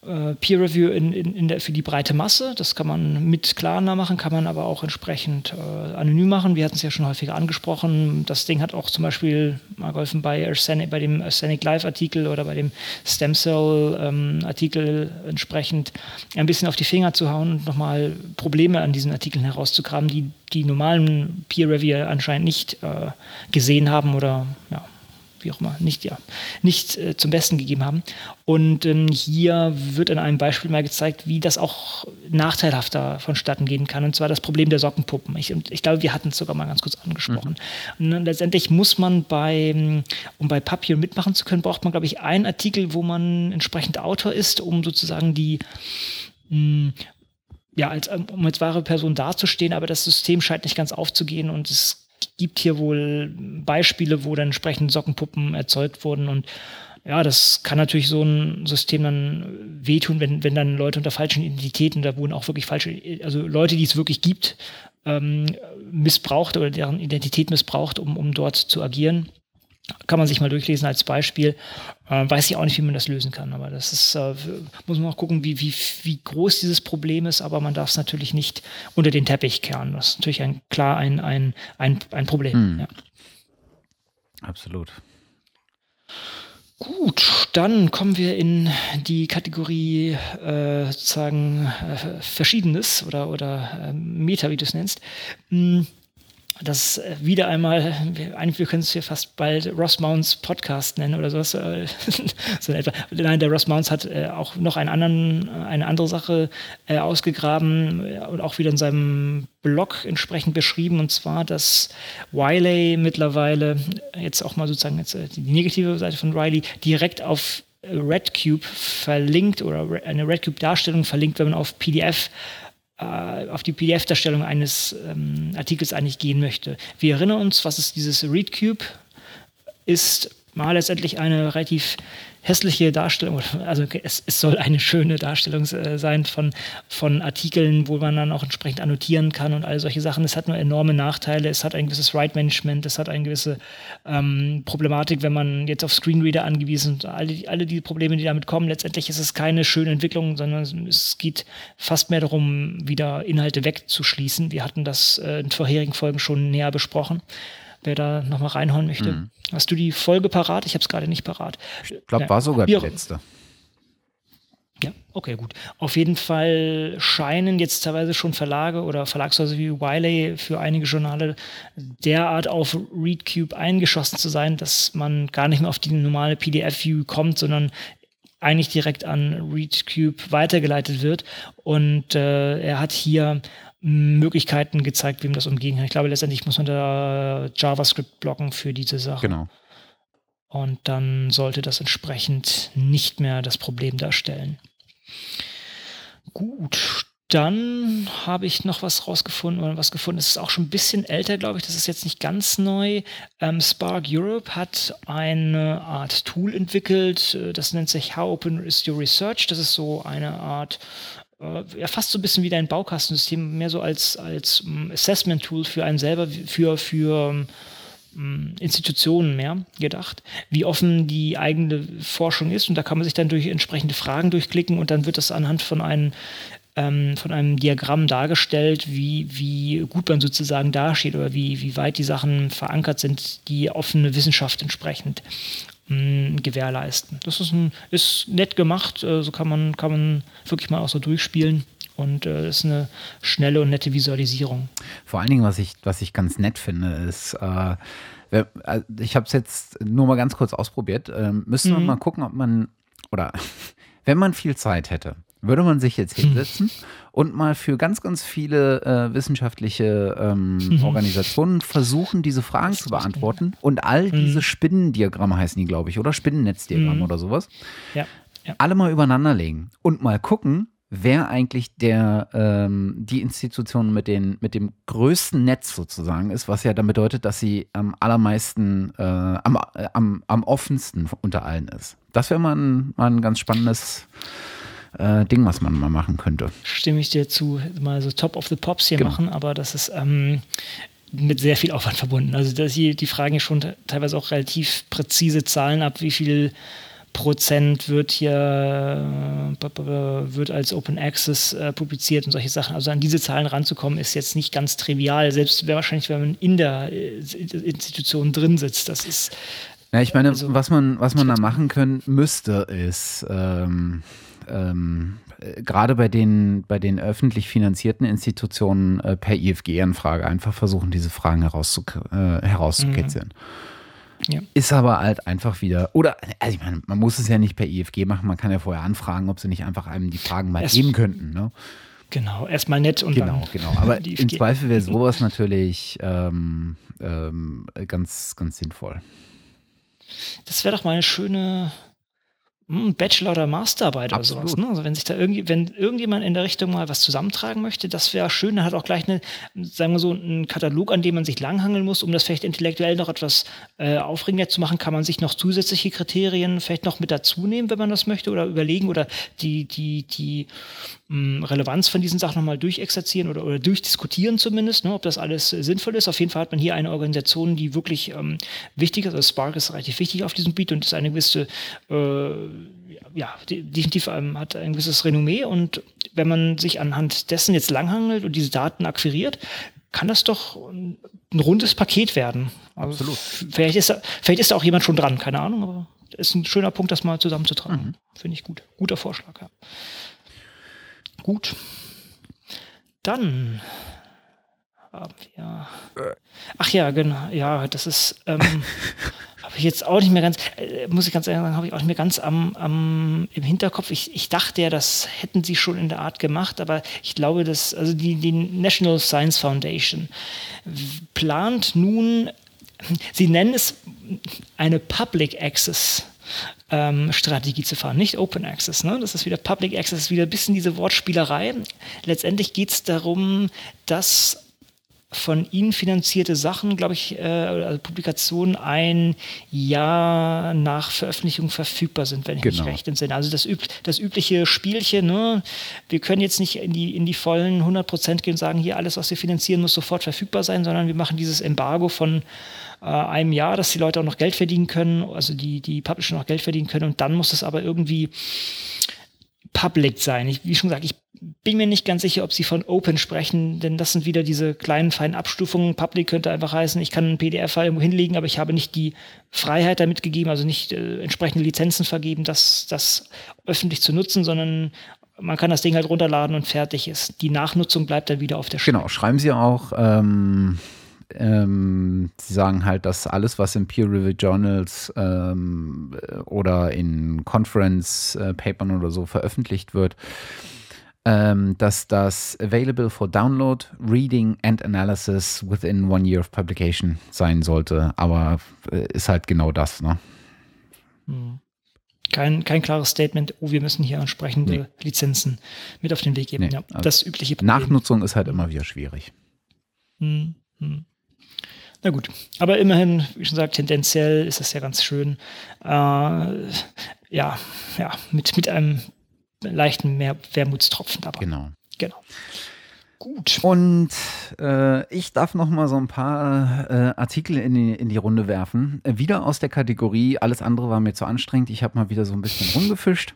äh, Peer Review in, in, in der, für die breite Masse. Das kann man mit Klarna machen, kann man aber auch entsprechend äh, anonym machen. Wir hatten es ja schon häufiger angesprochen. Das Ding hat auch zum Beispiel mal geholfen bei, Arsenic, bei dem Arsenic Live Artikel oder bei dem Stem Cell ähm, Artikel entsprechend ein bisschen auf die Finger zu hauen und nochmal Probleme an diesen Artikeln herauszugraben, die die normalen Peer Reviewer anscheinend nicht äh, gesehen haben oder ja, wie auch immer, nicht, ja, nicht äh, zum Besten gegeben haben. Und ähm, hier wird in einem Beispiel mal gezeigt, wie das auch nachteilhafter vonstatten gehen kann. Und zwar das Problem der Sockenpuppen. Ich, ich glaube, wir hatten es sogar mal ganz kurz angesprochen. Mhm. Und letztendlich muss man bei, um bei Papier mitmachen zu können, braucht man, glaube ich, einen Artikel, wo man entsprechend Autor ist, um sozusagen die mh, ja, als, um als wahre Person dazustehen, aber das System scheint nicht ganz aufzugehen und es gibt hier wohl Beispiele, wo dann entsprechend Sockenpuppen erzeugt wurden und ja, das kann natürlich so ein System dann wehtun, wenn, wenn dann Leute unter falschen Identitäten, da wurden auch wirklich falsche, also Leute, die es wirklich gibt, ähm, missbraucht oder deren Identität missbraucht, um, um dort zu agieren. Kann man sich mal durchlesen als Beispiel. Äh, weiß ich auch nicht, wie man das lösen kann, aber das ist, äh, muss man auch gucken, wie, wie, wie groß dieses Problem ist, aber man darf es natürlich nicht unter den Teppich kehren. Das ist natürlich ein, klar ein, ein, ein, ein Problem. Hm. Ja. Absolut. Gut, dann kommen wir in die Kategorie äh, sozusagen äh, Verschiedenes oder, oder äh, Meta, wie du es nennst. Hm, das äh, wieder einmal, wir, wir können es hier fast bald Ross Mounts Podcast nennen oder sowas. Äh, so etwa. Nein, der Ross Mounts hat äh, auch noch einen anderen, eine andere Sache ausgegraben und auch wieder in seinem Blog entsprechend beschrieben, und zwar, dass Wiley mittlerweile, jetzt auch mal sozusagen jetzt die negative Seite von Riley, direkt auf RedCube verlinkt oder eine RedCube-Darstellung verlinkt, wenn man auf PDF auf die PDF-Darstellung eines ähm, Artikels eigentlich gehen möchte. Wir erinnern uns, was ist dieses ReadCube? Ist mal letztendlich eine relativ hässliche Darstellung, also es, es soll eine schöne Darstellung äh, sein von, von Artikeln, wo man dann auch entsprechend annotieren kann und all solche Sachen. Es hat nur enorme Nachteile, es hat ein gewisses Write-Management, es hat eine gewisse ähm, Problematik, wenn man jetzt auf Screenreader angewiesen ist. Alle, alle die Probleme, die damit kommen, letztendlich ist es keine schöne Entwicklung, sondern es geht fast mehr darum, wieder Inhalte wegzuschließen. Wir hatten das äh, in vorherigen Folgen schon näher besprochen wer da nochmal reinhauen möchte. Mhm. Hast du die Folge parat? Ich habe es gerade nicht parat. Ich glaube, war sogar die letzte. Ja, okay, gut. Auf jeden Fall scheinen jetzt teilweise schon Verlage oder Verlagshäuser wie Wiley für einige Journale derart auf ReadCube eingeschossen zu sein, dass man gar nicht mehr auf die normale PDF-View kommt, sondern eigentlich direkt an ReadCube weitergeleitet wird. Und äh, er hat hier Möglichkeiten gezeigt, wie man das umgehen kann. Ich glaube, letztendlich muss man da JavaScript blocken für diese Sache. Genau. Und dann sollte das entsprechend nicht mehr das Problem darstellen. Gut, dann habe ich noch was rausgefunden oder was gefunden. Das ist auch schon ein bisschen älter, glaube ich. Das ist jetzt nicht ganz neu. Ähm, Spark Europe hat eine Art Tool entwickelt. Äh, das nennt sich How Open is Your Research. Das ist so eine Art äh, ja, fast so ein bisschen wie dein Baukastensystem, mehr so als, als um, Assessment-Tool für einen selber, für, für um, Institutionen mehr gedacht, wie offen die eigene Forschung ist. Und da kann man sich dann durch entsprechende Fragen durchklicken und dann wird das anhand von einem ähm, von einem Diagramm dargestellt, wie, wie gut man sozusagen dasteht oder wie, wie weit die Sachen verankert sind, die offene Wissenschaft entsprechend mh, gewährleisten. Das ist, ein, ist nett gemacht, äh, so kann man, kann man wirklich mal auch so durchspielen. Und äh, ist eine schnelle und nette Visualisierung. Vor allen Dingen, was ich, was ich ganz nett finde, ist, äh, äh ich habe es jetzt nur mal ganz kurz ausprobiert. Äh, müssen wir mhm. mal gucken, ob man, oder wenn man viel Zeit hätte, würde man sich jetzt hinsetzen und mal für ganz, ganz viele äh, wissenschaftliche ähm. Organisationen versuchen, diese Fragen zu beantworten und all mhm. diese Spinnendiagramme heißen die, glaube ich, oder Spinnennetzdiagramme mhm. oder sowas, ja. Ja. alle mal übereinander legen und mal gucken, wer eigentlich der ähm, die Institution mit, den, mit dem größten Netz sozusagen ist, was ja dann bedeutet, dass sie am allermeisten, äh, am, äh, am, am offensten unter allen ist. Das wäre mal ein, mal ein ganz spannendes äh, Ding, was man mal machen könnte. Stimme ich dir zu, mal so Top of the Pops hier genau. machen, aber das ist ähm, mit sehr viel Aufwand verbunden. Also dass hier, die fragen ja schon teilweise auch relativ präzise Zahlen ab, wie viel Prozent wird hier äh, wird als Open Access äh, publiziert und solche Sachen. Also an diese Zahlen ranzukommen, ist jetzt nicht ganz trivial. Selbst wahrscheinlich, wenn man in der äh, Institution drin sitzt, das ist. Ja, ich meine, also, was man, was man da machen können müsste, ist ähm, ähm, gerade bei den, bei den öffentlich finanzierten Institutionen äh, per IFG-Anfrage einfach versuchen, diese Fragen herauszu, äh, herauszukitzeln. Mhm. Ja. Ist aber halt einfach wieder, oder, also ich meine, man muss es ja nicht per IFG machen, man kann ja vorher anfragen, ob sie nicht einfach einem die Fragen mal es, geben könnten. Ne? Genau, erstmal nett und genau, dann. Genau, Aber im Zweifel wäre sowas natürlich ähm, ähm, ganz, ganz sinnvoll. Das wäre doch mal eine schöne Bachelor- oder Masterarbeit oder sowas. Ne? Also wenn sich da irgendwie, wenn irgendjemand in der Richtung mal was zusammentragen möchte, das wäre schön. Dann hat auch gleich eine, sagen wir so, einen Katalog, an dem man sich langhangeln muss, um das vielleicht intellektuell noch etwas äh, aufregender zu machen, kann man sich noch zusätzliche Kriterien vielleicht noch mit dazu nehmen, wenn man das möchte, oder überlegen oder die, die, die mh, Relevanz von diesen Sachen nochmal durchexerzieren oder, oder durchdiskutieren zumindest, ne, ob das alles sinnvoll ist. Auf jeden Fall hat man hier eine Organisation, die wirklich ähm, wichtig ist. Also Spark ist relativ wichtig auf diesem Gebiet und ist eine gewisse, äh, ja, definitiv ähm, hat ein gewisses Renommee. Und wenn man sich anhand dessen jetzt langhangelt und diese Daten akquiriert, kann das doch ein, ein rundes Paket werden. Also Absolut. Vielleicht ist, da, vielleicht ist da auch jemand schon dran, keine Ahnung, aber ist ein schöner Punkt, das mal zusammenzutragen. Mhm. Finde ich gut. Guter Vorschlag, ja. Gut. Dann haben wir. Ach ja, genau. Ja, das ist. Ähm, habe ich jetzt auch nicht mehr ganz, äh, muss ich ganz ehrlich sagen, habe ich auch nicht mehr ganz am, am, im Hinterkopf. Ich, ich dachte ja, das hätten sie schon in der Art gemacht, aber ich glaube, dass, also die, die National Science Foundation plant nun, sie nennen es eine Public Access ähm, Strategie zu fahren, nicht Open Access. Ne? Das ist wieder Public Access, ist wieder ein bisschen diese Wortspielerei. Letztendlich geht es darum, dass von ihnen finanzierte Sachen, glaube ich, äh, also Publikationen ein Jahr nach Veröffentlichung verfügbar sind, wenn ich genau. mich recht entsinne. Also das, üb das übliche Spielchen, ne? wir können jetzt nicht in die, in die vollen 100 Prozent gehen und sagen, hier alles, was wir finanzieren, muss sofort verfügbar sein, sondern wir machen dieses Embargo von äh, einem Jahr, dass die Leute auch noch Geld verdienen können, also die, die Publisher noch Geld verdienen können und dann muss es aber irgendwie public sein. Ich, wie schon gesagt, ich bin mir nicht ganz sicher, ob sie von Open sprechen, denn das sind wieder diese kleinen, feinen Abstufungen. Public könnte einfach heißen, ich kann einen PDF-File irgendwo hinlegen, aber ich habe nicht die Freiheit damit gegeben, also nicht äh, entsprechende Lizenzen vergeben, das, das öffentlich zu nutzen, sondern man kann das Ding halt runterladen und fertig ist. Die Nachnutzung bleibt dann wieder auf der Stelle. Genau, schreiben Sie auch, ähm, ähm, Sie sagen halt, dass alles, was in Peer-Reviewed Journals ähm, oder in Conference-Papern äh, oder so veröffentlicht wird, ähm, dass das available for download, reading and analysis within one year of publication sein sollte. Aber äh, ist halt genau das, ne? Hm. Kein, kein klares Statement, oh, wir müssen hier entsprechende nee. Lizenzen mit auf den Weg geben. Nee, ja, also das übliche Problem. Nachnutzung ist halt immer wieder schwierig. Hm, hm. Na gut, aber immerhin, wie schon gesagt, tendenziell ist das ja ganz schön. Äh, ja, ja, mit, mit einem leichten Mehr Wermutstropfen dabei. Genau. Genau. Gut. Und äh, ich darf noch mal so ein paar äh, Artikel in die, in die Runde werfen. Äh, wieder aus der Kategorie, alles andere war mir zu anstrengend. Ich habe mal wieder so ein bisschen rumgefischt.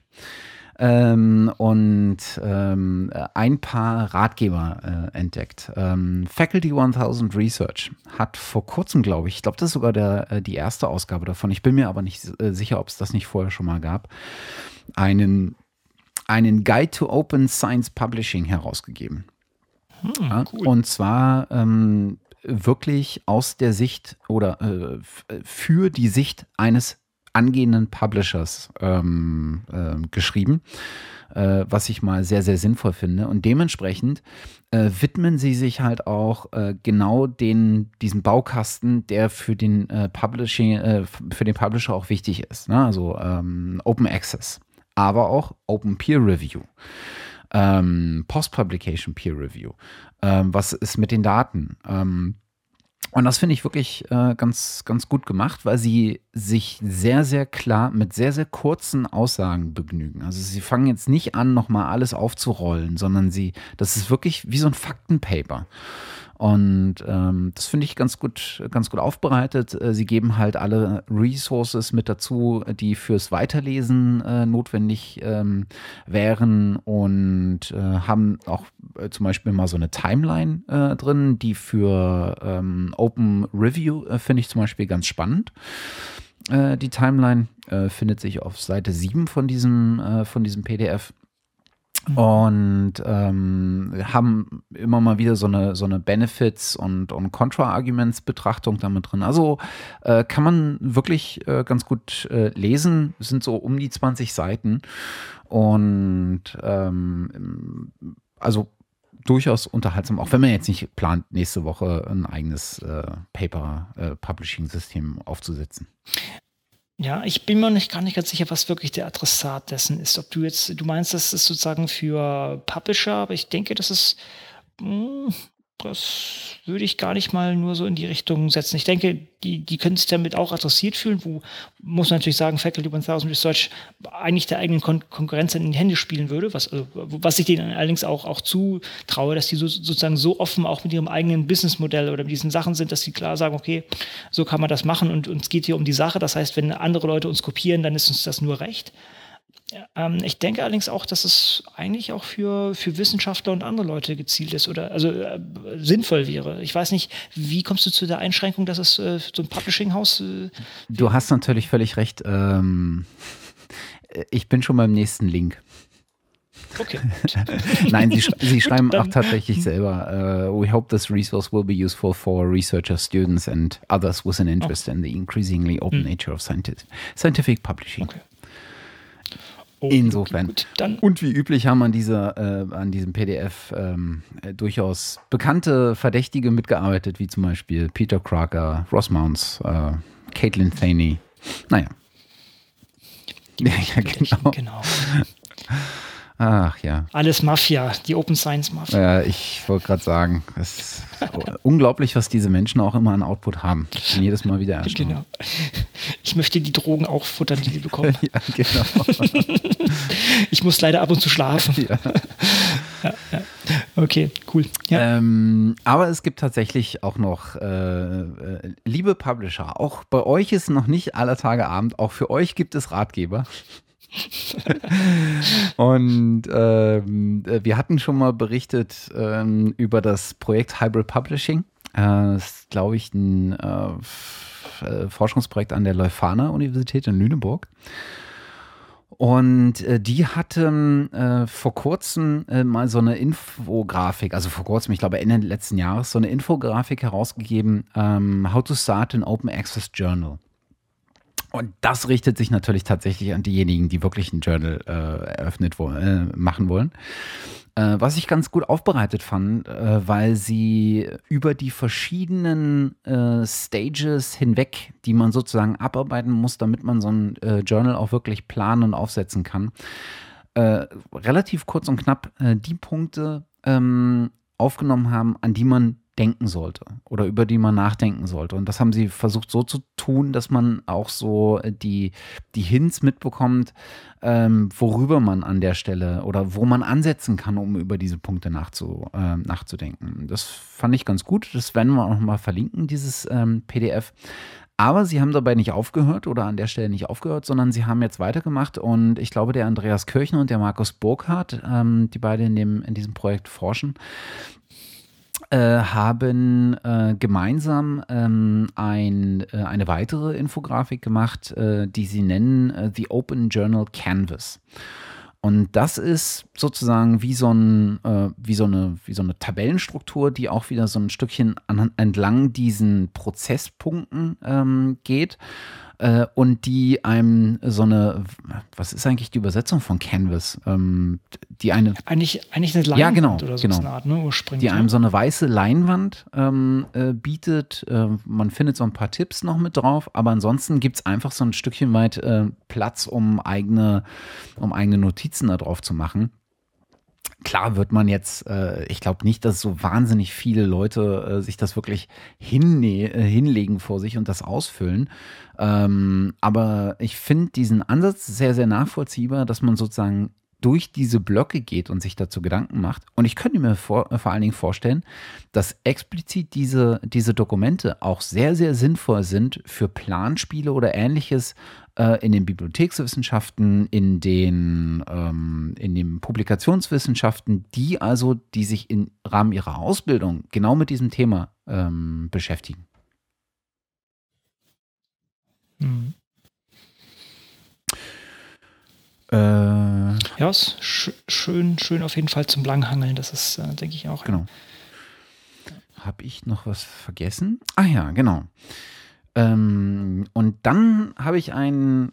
Ähm, und ähm, ein paar Ratgeber äh, entdeckt. Ähm, Faculty 1000 Research hat vor kurzem, glaube ich, ich glaube, das ist sogar der, äh, die erste Ausgabe davon, ich bin mir aber nicht äh, sicher, ob es das nicht vorher schon mal gab, einen einen Guide to Open Science Publishing herausgegeben. Hm, ja, cool. Und zwar ähm, wirklich aus der Sicht oder äh, für die Sicht eines angehenden Publishers ähm, äh, geschrieben, äh, was ich mal sehr, sehr sinnvoll finde. Und dementsprechend äh, widmen sie sich halt auch äh, genau den, diesem Baukasten, der für den äh, Publishing, äh, für den Publisher auch wichtig ist. Ne? Also ähm, Open Access aber auch Open Peer Review. Ähm, Post-Publication Peer Review. Ähm, was ist mit den Daten? Ähm, und das finde ich wirklich äh, ganz, ganz gut gemacht, weil sie sich sehr, sehr klar mit sehr, sehr kurzen Aussagen begnügen. Also sie fangen jetzt nicht an, nochmal alles aufzurollen, sondern sie, das ist wirklich wie so ein Faktenpaper. Und ähm, das finde ich ganz gut, ganz gut aufbereitet. Äh, sie geben halt alle Resources mit dazu, die fürs Weiterlesen äh, notwendig ähm, wären und äh, haben auch äh, zum Beispiel mal so eine Timeline äh, drin, die für ähm, Open Review äh, finde ich zum Beispiel ganz spannend. die Timeline findet sich auf Seite 7 von diesem, von diesem PDF. Und ähm, haben immer mal wieder so eine, so eine Benefits- und, und Contra-Arguments-Betrachtung damit drin. Also äh, kann man wirklich äh, ganz gut äh, lesen. Es sind so um die 20 Seiten. Und ähm, also durchaus unterhaltsam, auch wenn man jetzt nicht plant, nächste Woche ein eigenes äh, Paper-Publishing-System äh, aufzusetzen. Ja, ich bin mir nicht gar nicht ganz sicher, was wirklich der Adressat dessen ist. Ob du jetzt, du meinst, das ist sozusagen für Publisher, aber ich denke, das ist, hm, das würde ich gar nicht mal nur so in die Richtung setzen. Ich denke, die, die können sich damit auch adressiert fühlen, wo, muss man natürlich sagen, Faculty 1000 Research eigentlich der eigenen Kon Konkurrenz in die Hände spielen würde, was, also, was ich denen allerdings auch, auch zutraue, dass die so, sozusagen so offen auch mit ihrem eigenen Businessmodell oder mit diesen Sachen sind, dass sie klar sagen, okay, so kann man das machen und uns geht hier um die Sache. Das heißt, wenn andere Leute uns kopieren, dann ist uns das nur recht. Ähm, ich denke allerdings auch, dass es eigentlich auch für, für Wissenschaftler und andere Leute gezielt ist oder also äh, sinnvoll wäre. Ich weiß nicht, wie kommst du zu der Einschränkung, dass es äh, so ein Publishing-Haus. Äh, du hast natürlich völlig recht. Ähm, ich bin schon beim nächsten Link. Okay. Nein, sie, sch sie schreiben auch tatsächlich selber. Uh, we hope this resource will be useful for researchers, students and others with an interest oh. in the increasingly open hm. nature of scientific, scientific publishing. Okay. Oh, Insofern. Gut, und wie üblich haben an, dieser, äh, an diesem PDF ähm, äh, durchaus bekannte Verdächtige mitgearbeitet, wie zum Beispiel Peter Crocker, Ross Mounts, äh, Caitlin Thaney. Naja. Ja, ja, genau. genau. Ach ja. Alles Mafia, die Open Science Mafia. Ja, ich wollte gerade sagen, es ist unglaublich, was diese Menschen auch immer an Output haben. Ich bin jedes Mal wieder erstaunt. Genau. Ich möchte die Drogen auch futtern, die die bekommen. ja, genau. ich muss leider ab und zu schlafen. Ja. ja, ja. Okay, cool. Ja. Ähm, aber es gibt tatsächlich auch noch, äh, äh, liebe Publisher, auch bei euch ist noch nicht aller Tage Abend, auch für euch gibt es Ratgeber. und ähm, wir hatten schon mal berichtet ähm, über das Projekt Hybrid Publishing. Äh, das ist, glaube ich, ein äh, äh, Forschungsprojekt an der Leuphana Universität in Lüneburg. Und äh, die hatten äh, vor kurzem äh, mal so eine Infografik, also vor kurzem, ich glaube Ende letzten Jahres, so eine Infografik herausgegeben, ähm, How to Start an Open Access Journal. Und das richtet sich natürlich tatsächlich an diejenigen, die wirklich ein Journal äh, eröffnet wo, äh, machen wollen. Äh, was ich ganz gut aufbereitet fand, äh, weil sie über die verschiedenen äh, Stages hinweg, die man sozusagen abarbeiten muss, damit man so ein äh, Journal auch wirklich planen und aufsetzen kann, relativ kurz und knapp die Punkte ähm, aufgenommen haben, an die man denken sollte oder über die man nachdenken sollte. Und das haben sie versucht so zu tun, dass man auch so äh, die, die Hints mitbekommt, ähm, worüber man an der Stelle oder wo man ansetzen kann, um über diese Punkte nachzu, äh, nachzudenken. Das fand ich ganz gut. Das werden wir auch nochmal verlinken, dieses ähm, PDF. Aber sie haben dabei nicht aufgehört oder an der Stelle nicht aufgehört, sondern sie haben jetzt weitergemacht und ich glaube, der Andreas Kirchner und der Markus Burkhardt, ähm, die beide in, dem, in diesem Projekt forschen, äh, haben äh, gemeinsam ähm, ein, äh, eine weitere Infografik gemacht, äh, die sie nennen äh, The Open Journal Canvas. Und das ist sozusagen wie so, ein, äh, wie, so eine, wie so eine Tabellenstruktur, die auch wieder so ein Stückchen an, entlang diesen Prozesspunkten ähm, geht äh, und die einem so eine, was ist eigentlich die Übersetzung von Canvas? Ähm, die eine eigentlich, eigentlich eine Leinwand ja, genau, oder so genau. eine Art, ne, ursprünglich. Die einem so eine weiße Leinwand ähm, äh, bietet. Äh, man findet so ein paar Tipps noch mit drauf, aber ansonsten gibt es einfach so ein Stückchen weit äh, Platz, um eigene, um eigene Notizen da drauf zu machen. Klar wird man jetzt, äh, ich glaube nicht, dass so wahnsinnig viele Leute äh, sich das wirklich hinne äh, hinlegen vor sich und das ausfüllen. Ähm, aber ich finde diesen Ansatz sehr, sehr nachvollziehbar, dass man sozusagen durch diese Blöcke geht und sich dazu Gedanken macht. Und ich könnte mir vor, vor allen Dingen vorstellen, dass explizit diese, diese Dokumente auch sehr, sehr sinnvoll sind für Planspiele oder ähnliches äh, in den Bibliothekswissenschaften, in den, ähm, in den Publikationswissenschaften, die also, die sich im Rahmen ihrer Ausbildung genau mit diesem Thema ähm, beschäftigen. Mhm. Äh, ja, ist sch schön, schön auf jeden Fall zum Langhangeln. Das ist, äh, denke ich, auch. Genau. Habe ich noch was vergessen? Ah ja, genau. Ähm, und dann habe ich einen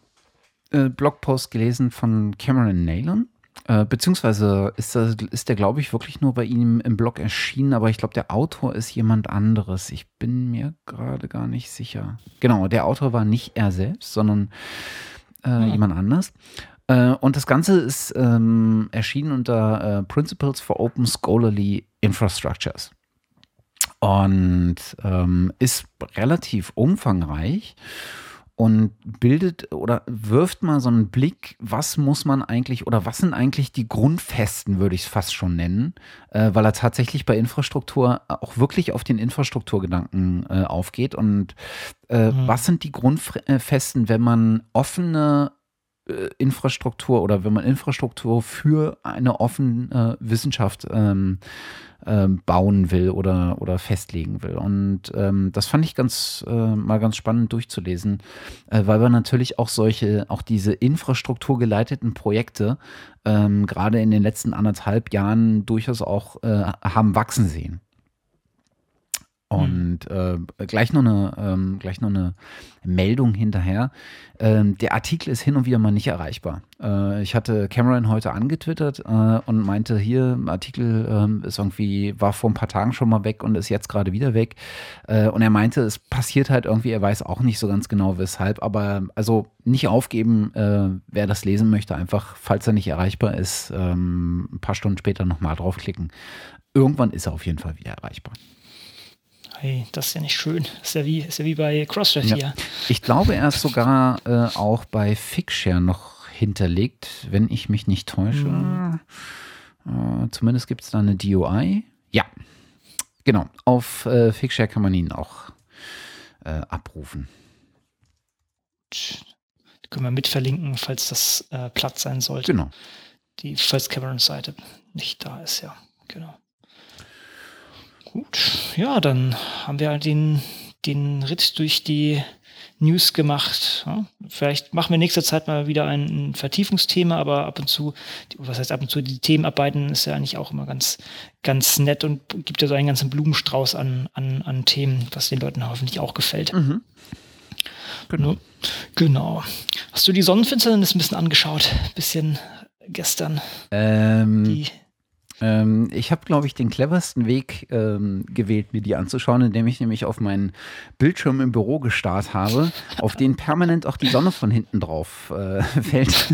äh, Blogpost gelesen von Cameron Nalon. Äh, beziehungsweise ist, das, ist der, glaube ich, wirklich nur bei ihm im Blog erschienen, aber ich glaube, der Autor ist jemand anderes. Ich bin mir gerade gar nicht sicher. Genau, der Autor war nicht er selbst, sondern äh, ja. jemand anders. Äh, und das Ganze ist ähm, erschienen unter äh, Principles for Open Scholarly Infrastructures. Und ähm, ist relativ umfangreich und bildet oder wirft mal so einen Blick, was muss man eigentlich oder was sind eigentlich die Grundfesten, würde ich es fast schon nennen, äh, weil er tatsächlich bei Infrastruktur auch wirklich auf den Infrastrukturgedanken äh, aufgeht. Und äh, mhm. was sind die Grundfesten, wenn man offene äh, Infrastruktur oder wenn man Infrastruktur für eine offene Wissenschaft ähm, ähm, bauen will oder, oder festlegen will. Und ähm, das fand ich ganz äh, mal ganz spannend durchzulesen, äh, weil wir natürlich auch solche, auch diese infrastrukturgeleiteten Projekte ähm, gerade in den letzten anderthalb Jahren durchaus auch äh, haben wachsen sehen. Und äh, gleich, noch eine, ähm, gleich noch eine Meldung hinterher. Ähm, der Artikel ist hin und wieder mal nicht erreichbar. Äh, ich hatte Cameron heute angetwittert äh, und meinte, hier, Artikel ähm, ist irgendwie, war vor ein paar Tagen schon mal weg und ist jetzt gerade wieder weg. Äh, und er meinte, es passiert halt irgendwie, er weiß auch nicht so ganz genau weshalb, aber also nicht aufgeben, äh, wer das lesen möchte, einfach, falls er nicht erreichbar ist, ähm, ein paar Stunden später nochmal draufklicken. Irgendwann ist er auf jeden Fall wieder erreichbar. Hey, das ist ja nicht schön. Das ist ja wie, ist ja wie bei Crossref ja. hier. Ich glaube, er ist sogar äh, auch bei Figshare noch hinterlegt, wenn ich mich nicht täusche. Mhm. Äh, zumindest gibt es da eine DOI. Ja, genau. Auf äh, Figshare kann man ihn auch äh, abrufen. Können wir mitverlinken, falls das äh, Platz sein sollte. Genau. Die, falls Camerons Seite nicht da ist, ja. Genau. Gut, ja, dann haben wir den, den Ritt durch die News gemacht. Ja, vielleicht machen wir in nächster Zeit mal wieder ein, ein, Vertiefungsthema, aber ab und zu, was heißt ab und zu, die Themen arbeiten ist ja eigentlich auch immer ganz, ganz nett und gibt ja so einen ganzen Blumenstrauß an, an, an Themen, was den Leuten hoffentlich auch gefällt. Mhm. Genau. genau. Hast du die Sonnenfinsternis ein bisschen angeschaut? Bisschen gestern. Ähm, die ähm, ich habe, glaube ich, den cleversten Weg ähm, gewählt, mir die anzuschauen, indem ich nämlich auf meinen Bildschirm im Büro gestarrt habe, auf den permanent auch die Sonne von hinten drauf äh, fällt.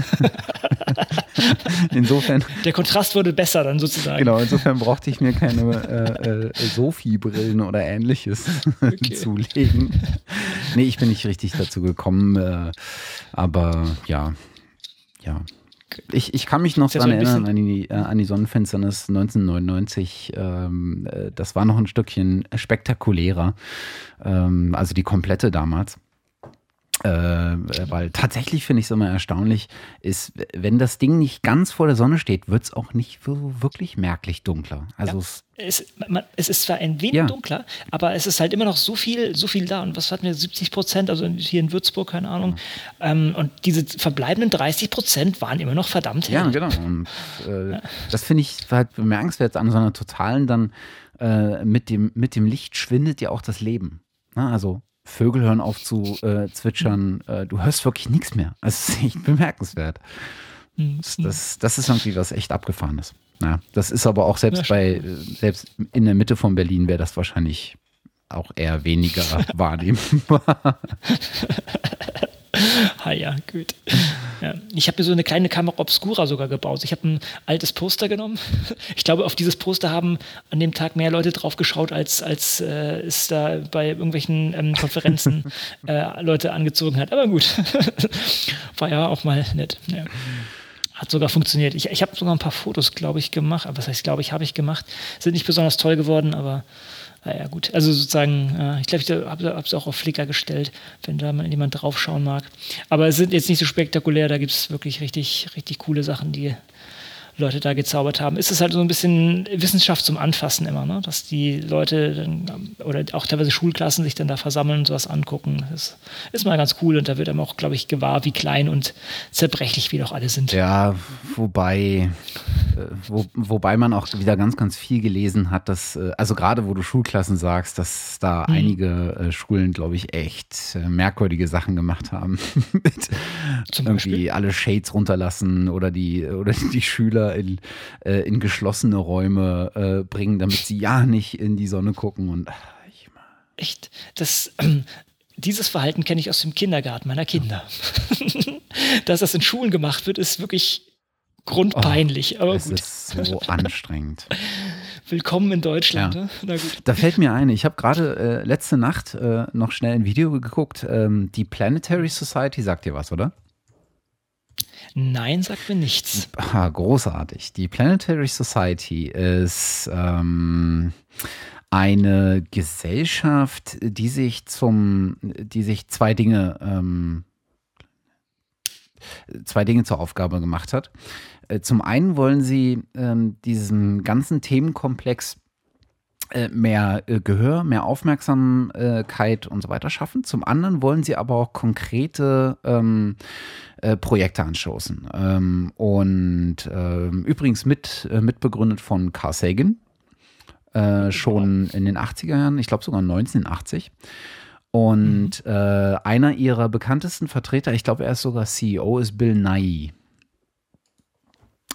insofern. Der Kontrast wurde besser dann sozusagen. Genau, insofern brauchte ich mir keine äh, äh, Sophie-Brillen oder ähnliches okay. zulegen. Nee, ich bin nicht richtig dazu gekommen, äh, aber ja, ja. Ich, ich kann mich noch daran erinnern, an die, äh, an die Sonnenfinsternis 1999. Ähm, äh, das war noch ein Stückchen spektakulärer. Ähm, also die komplette damals. Äh, weil tatsächlich finde ich es immer erstaunlich, ist, wenn das Ding nicht ganz vor der Sonne steht, wird es auch nicht so wirklich merklich dunkler. Also ja, es, man, es, ist zwar ein wenig ja. dunkler, aber es ist halt immer noch so viel, so viel da. Und was hatten wir? 70 Prozent, also hier in Würzburg, keine Ahnung. Ja. Ähm, und diese verbleibenden 30 Prozent waren immer noch verdammt hell. Ja, genau. Und äh, das finde ich halt bemerkenswert an so einer totalen dann äh, mit, dem, mit dem Licht schwindet ja auch das Leben. Na, also Vögel hören auf zu äh, zwitschern. Äh, du hörst wirklich nichts mehr. Das ist echt bemerkenswert. Mhm. Das, das ist irgendwie was echt Abgefahrenes. Ja, das ist aber auch selbst bei, selbst in der Mitte von Berlin wäre das wahrscheinlich auch eher weniger wahrnehmbar. ah ja, gut. Ja. Ich habe mir so eine kleine Kamera Obscura sogar gebaut. Ich habe ein altes Poster genommen. Ich glaube, auf dieses Poster haben an dem Tag mehr Leute drauf geschaut, als, als äh, es da bei irgendwelchen ähm, Konferenzen äh, Leute angezogen hat. Aber gut, war ja auch mal nett. Ja. Hat sogar funktioniert. Ich, ich habe sogar ein paar Fotos, glaube ich, gemacht. Aber was heißt, glaube ich, habe ich gemacht. Sind nicht besonders toll geworden, aber naja, gut. Also sozusagen, äh, ich glaube, ich habe es auch auf Flickr gestellt, wenn da mal jemand draufschauen mag. Aber es sind jetzt nicht so spektakulär, da gibt es wirklich richtig, richtig coole Sachen, die Leute da gezaubert haben, ist es halt so ein bisschen Wissenschaft zum Anfassen immer, ne? dass die Leute dann, oder auch teilweise Schulklassen sich dann da versammeln und sowas angucken. Das ist mal ganz cool und da wird einem auch, glaube ich, gewahr, wie klein und zerbrechlich wir doch alle sind. Ja, wobei, äh, wo, wobei man auch wieder ganz, ganz viel gelesen hat, dass, äh, also gerade wo du Schulklassen sagst, dass da hm. einige äh, Schulen, glaube ich, echt merkwürdige Sachen gemacht haben. Mit Zum irgendwie Beispiel? alle Shades runterlassen oder die, oder die Schüler Kinder in, äh, in geschlossene Räume äh, bringen, damit sie ja nicht in die Sonne gucken und ach, echt das ähm, dieses Verhalten kenne ich aus dem Kindergarten meiner Kinder. Dass das in Schulen gemacht wird, ist wirklich grundpeinlich. Oh, aber es gut. ist so anstrengend. Willkommen in Deutschland. Ja. Ne? Da fällt mir ein, ich habe gerade äh, letzte Nacht äh, noch schnell ein Video geguckt. Ähm, die Planetary Society sagt dir was, oder? Nein, sagt mir nichts. Ah, großartig. Die Planetary Society ist ähm, eine Gesellschaft, die sich zum, die sich zwei Dinge, ähm, zwei Dinge zur Aufgabe gemacht hat. Äh, zum einen wollen sie ähm, diesem ganzen Themenkomplex mehr äh, Gehör, mehr Aufmerksamkeit und so weiter schaffen. Zum anderen wollen sie aber auch konkrete ähm, äh, Projekte anstoßen. Ähm, und ähm, übrigens mit, äh, mitbegründet von Carl Sagan, äh, schon in den 80er Jahren, ich glaube sogar 1980. Und mhm. äh, einer ihrer bekanntesten Vertreter, ich glaube, er ist sogar CEO, ist Bill Nye.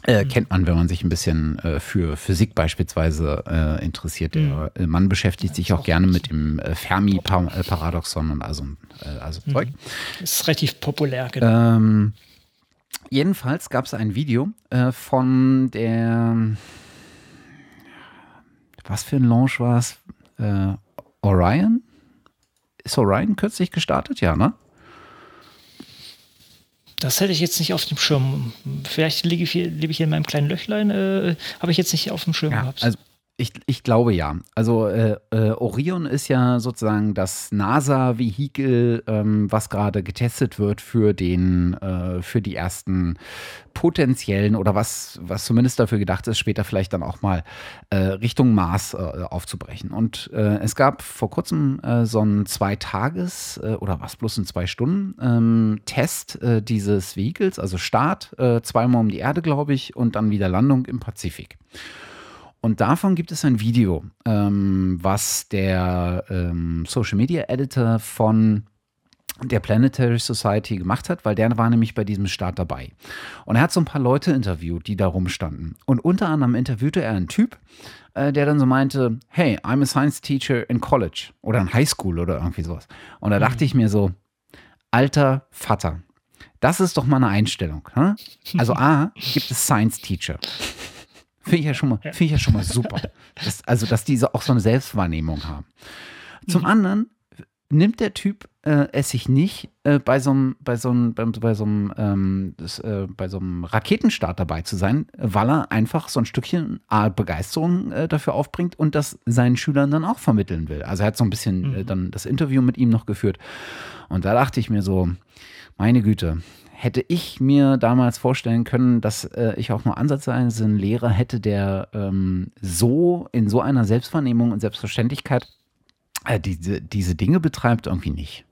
Äh, mhm. kennt man, wenn man sich ein bisschen äh, für Physik beispielsweise äh, interessiert. Der mhm. Mann beschäftigt sich auch gerne mit dem äh, Fermi-Paradoxon und also, also mhm. Zeug. Ist relativ populär, genau. Ähm, jedenfalls gab es ein Video äh, von der, was für ein Launch war es? Orion? Ist Orion kürzlich gestartet? Ja, ne? Das hätte ich jetzt nicht auf dem Schirm. Vielleicht lebe ich hier, lebe ich hier in meinem kleinen Löchlein, äh, habe ich jetzt nicht auf dem Schirm ja, gehabt. Also ich, ich glaube ja. Also äh, äh, Orion ist ja sozusagen das NASA-Vehikel, ähm, was gerade getestet wird für den, äh, für die ersten potenziellen oder was, was zumindest dafür gedacht ist, später vielleicht dann auch mal äh, Richtung Mars äh, aufzubrechen. Und äh, es gab vor kurzem so einen Zwei-Tages- oder was bloß in zwei Stunden ähm, dieses Vehikels, also Start, zweimal um die Erde, glaube ich, und dann wieder Landung im Pazifik. Und davon gibt es ein Video, ähm, was der ähm, Social Media Editor von der Planetary Society gemacht hat, weil der war nämlich bei diesem Start dabei. Und er hat so ein paar Leute interviewt, die da rumstanden. Und unter anderem interviewte er einen Typ, äh, der dann so meinte, hey, I'm a science teacher in college oder in High School oder irgendwie sowas. Und da mhm. dachte ich mir so, alter Vater, das ist doch mal eine Einstellung. Ne? Also A, gibt es Science Teacher. Finde ich ja schon mal, finde ich ja schon mal super. Das, also, dass diese auch so eine Selbstwahrnehmung haben. Zum mhm. anderen nimmt der Typ äh, es sich nicht, äh, bei so einem, bei so einem, bei, bei so einem, ähm, das, äh, bei so einem Raketenstart dabei zu sein, weil er einfach so ein Stückchen A, Begeisterung äh, dafür aufbringt und das seinen Schülern dann auch vermitteln will. Also er hat so ein bisschen äh, mhm. dann das Interview mit ihm noch geführt. Und da dachte ich mir so, meine Güte, hätte ich mir damals vorstellen können, dass äh, ich auch nur ansatzweise einen Lehrer hätte, der ähm, so in so einer Selbstwahrnehmung und Selbstverständlichkeit äh, diese, diese Dinge betreibt, irgendwie nicht.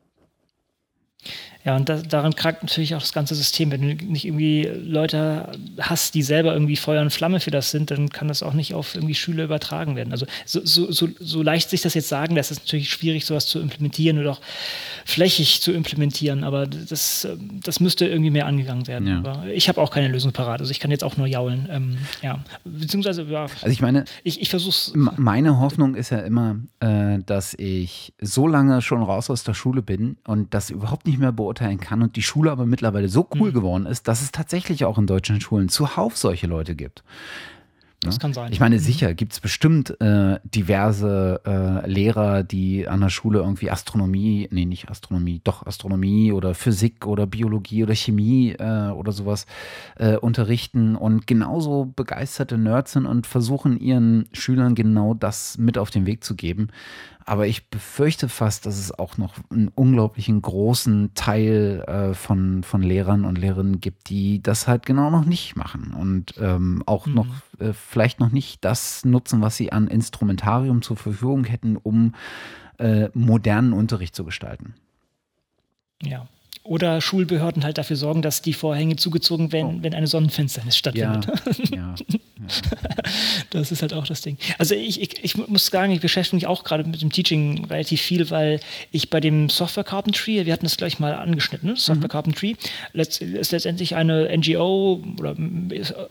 Ja, und da, daran krankt natürlich auch das ganze System. Wenn du nicht irgendwie Leute hast, die selber irgendwie Feuer und Flamme für das sind, dann kann das auch nicht auf irgendwie Schüler übertragen werden. Also so, so, so, so leicht sich das jetzt sagen, das ist natürlich schwierig, sowas zu implementieren oder auch flächig zu implementieren, aber das, das müsste irgendwie mehr angegangen werden. Ja. Aber ich habe auch keine Lösung parat. Also ich kann jetzt auch nur jaulen. Ähm, ja. Beziehungsweise, ja. Also ich meine, ich, ich versuche Meine Hoffnung ist ja immer, äh, dass ich so lange schon raus aus der Schule bin und das überhaupt nicht mehr beurteilen beurteilen kann und die Schule aber mittlerweile so cool mhm. geworden ist, dass es tatsächlich auch in deutschen Schulen zuhauf solche Leute gibt. Das kann sein. Ich meine, mhm. sicher gibt es bestimmt äh, diverse äh, Lehrer, die an der Schule irgendwie Astronomie, nee, nicht Astronomie, doch Astronomie oder Physik oder Biologie oder Chemie äh, oder sowas äh, unterrichten und genauso begeisterte Nerds sind und versuchen ihren Schülern genau das mit auf den Weg zu geben. Aber ich befürchte fast, dass es auch noch einen unglaublichen großen Teil äh, von, von Lehrern und Lehrerinnen gibt, die das halt genau noch nicht machen und ähm, auch mhm. noch äh, vielleicht noch nicht das nutzen, was sie an Instrumentarium zur Verfügung hätten, um äh, modernen Unterricht zu gestalten. Ja, oder Schulbehörden halt dafür sorgen, dass die Vorhänge zugezogen werden, oh. wenn eine Sonnenfinsternis stattfindet. Ja, ja, ja. Das ist halt auch das Ding. Also ich, ich, ich muss sagen, ich beschäftige mich auch gerade mit dem Teaching relativ viel, weil ich bei dem Software Carpentry, wir hatten das gleich mal angeschnitten, ne? Software mhm. Carpentry, letzt, ist letztendlich eine NGO oder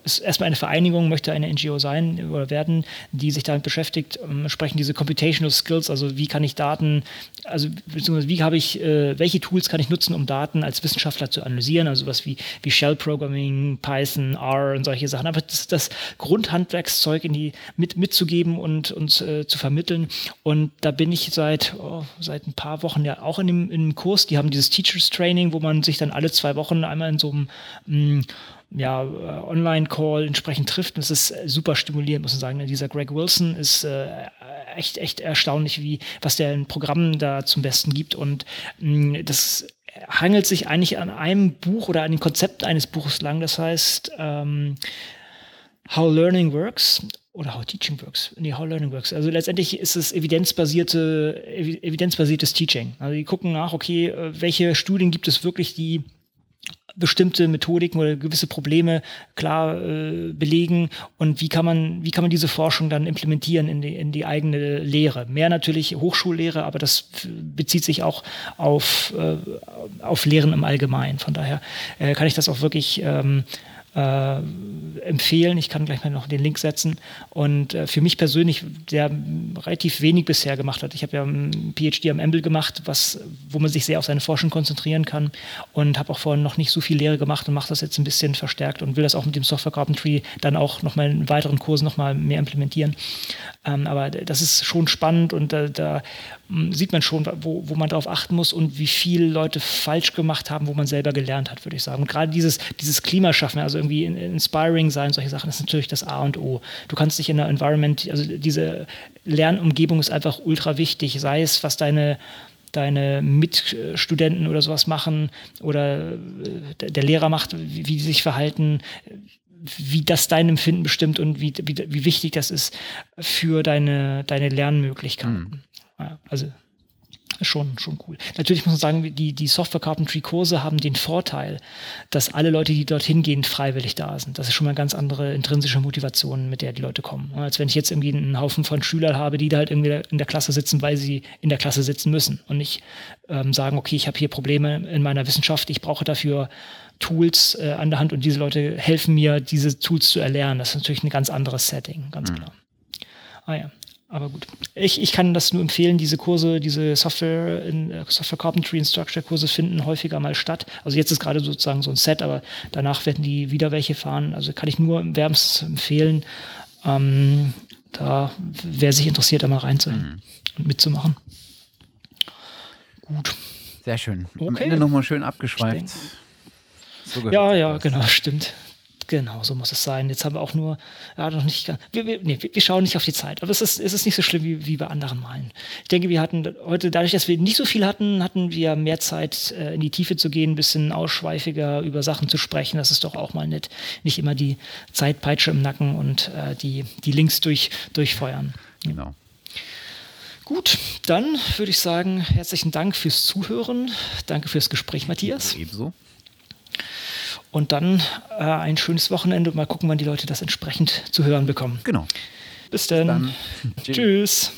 ist erstmal eine Vereinigung, möchte eine NGO sein oder werden, die sich damit beschäftigt, ähm, sprechen diese Computational Skills, also wie kann ich Daten, also beziehungsweise wie habe ich, äh, welche Tools kann ich nutzen, um Daten Daten als Wissenschaftler zu analysieren, also was wie, wie Shell Programming, Python, R und solche Sachen, aber das, das Grundhandwerkszeug in die, mit, mitzugeben und uns äh, zu vermitteln. Und da bin ich seit, oh, seit ein paar Wochen ja auch in dem, in dem Kurs. Die haben dieses Teachers Training, wo man sich dann alle zwei Wochen einmal in so einem mm, ja, äh, Online-Call entsprechend trifft. Und das ist super stimulierend, muss man sagen. Dieser Greg Wilson ist äh, echt, echt erstaunlich, wie, was der in Programmen da zum Besten gibt. Und mh, das hangelt sich eigentlich an einem Buch oder an dem Konzept eines Buches lang. Das heißt ähm, How Learning Works oder How Teaching Works. Nee, How Learning Works. Also letztendlich ist es evidenzbasierte, evidenzbasiertes Teaching. Also die gucken nach, okay, äh, welche Studien gibt es wirklich, die bestimmte Methodiken oder gewisse Probleme klar äh, belegen und wie kann man wie kann man diese Forschung dann implementieren in die in die eigene Lehre? Mehr natürlich Hochschullehre aber das bezieht sich auch auf äh, auf Lehren im Allgemeinen. Von daher äh, kann ich das auch wirklich ähm, äh, empfehlen. Ich kann gleich mal noch den Link setzen. Und äh, für mich persönlich, der relativ wenig bisher gemacht hat. Ich habe ja ein PhD am Embel gemacht, was, wo man sich sehr auf seine Forschung konzentrieren kann und habe auch vorhin noch nicht so viel Lehre gemacht und mache das jetzt ein bisschen verstärkt und will das auch mit dem Software Carpentry dann auch nochmal in weiteren Kursen nochmal mehr implementieren. Ähm, aber das ist schon spannend und da, da hm, sieht man schon, wo, wo man darauf achten muss und wie viele Leute falsch gemacht haben, wo man selber gelernt hat, würde ich sagen. Und gerade dieses, dieses Klima schaffen, also irgendwie inspiring sein, solche Sachen, ist natürlich das A und O. Du kannst dich in der Environment, also diese Lernumgebung ist einfach ultra wichtig, sei es, was deine deine Mitstudenten oder sowas machen oder äh, der Lehrer macht, wie die sich verhalten, wie das dein Empfinden bestimmt und wie, wie, wie wichtig das ist für deine, deine Lernmöglichkeiten. Mhm. Also schon, schon cool. Natürlich muss man sagen, die, die Software Carpentry Kurse haben den Vorteil, dass alle Leute, die dorthin gehen, freiwillig da sind. Das ist schon mal eine ganz andere intrinsische Motivation, mit der die Leute kommen. Als wenn ich jetzt irgendwie einen Haufen von Schülern habe, die da halt irgendwie in der Klasse sitzen, weil sie in der Klasse sitzen müssen und nicht ähm, sagen, okay, ich habe hier Probleme in meiner Wissenschaft, ich brauche dafür Tools äh, an der Hand und diese Leute helfen mir, diese Tools zu erlernen. Das ist natürlich ein ganz anderes Setting, ganz mhm. klar. Ah ja. Aber gut, ich, ich kann das nur empfehlen, diese Kurse, diese Software, in, äh, Software Carpentry Instructor Kurse finden häufiger mal statt. Also jetzt ist gerade sozusagen so ein Set, aber danach werden die wieder welche fahren. Also kann ich nur wärmstens empfehlen, ähm, da, wer sich interessiert, da mal reinzuhören mhm. und mitzumachen. Gut. Sehr schön. Okay. Am Ende nochmal schön abgeschweift. So ja, ja, genau, stimmt. Genau, so muss es sein. Jetzt haben wir auch nur, ja, noch nicht, wir, wir, nee, wir schauen nicht auf die Zeit, aber es ist, es ist nicht so schlimm wie, wie bei anderen Malen. Ich denke, wir hatten heute, dadurch, dass wir nicht so viel hatten, hatten wir mehr Zeit, äh, in die Tiefe zu gehen, ein bisschen ausschweifiger über Sachen zu sprechen. Das ist doch auch mal nett. Nicht immer die Zeitpeitsche im Nacken und äh, die, die Links durch, durchfeuern. Genau. Gut, dann würde ich sagen, herzlichen Dank fürs Zuhören. Danke fürs Gespräch, Matthias. Ebenso. Und dann äh, ein schönes Wochenende und mal gucken, wann die Leute das entsprechend zu hören bekommen. Genau. Bis. Bis dann. Tschüss.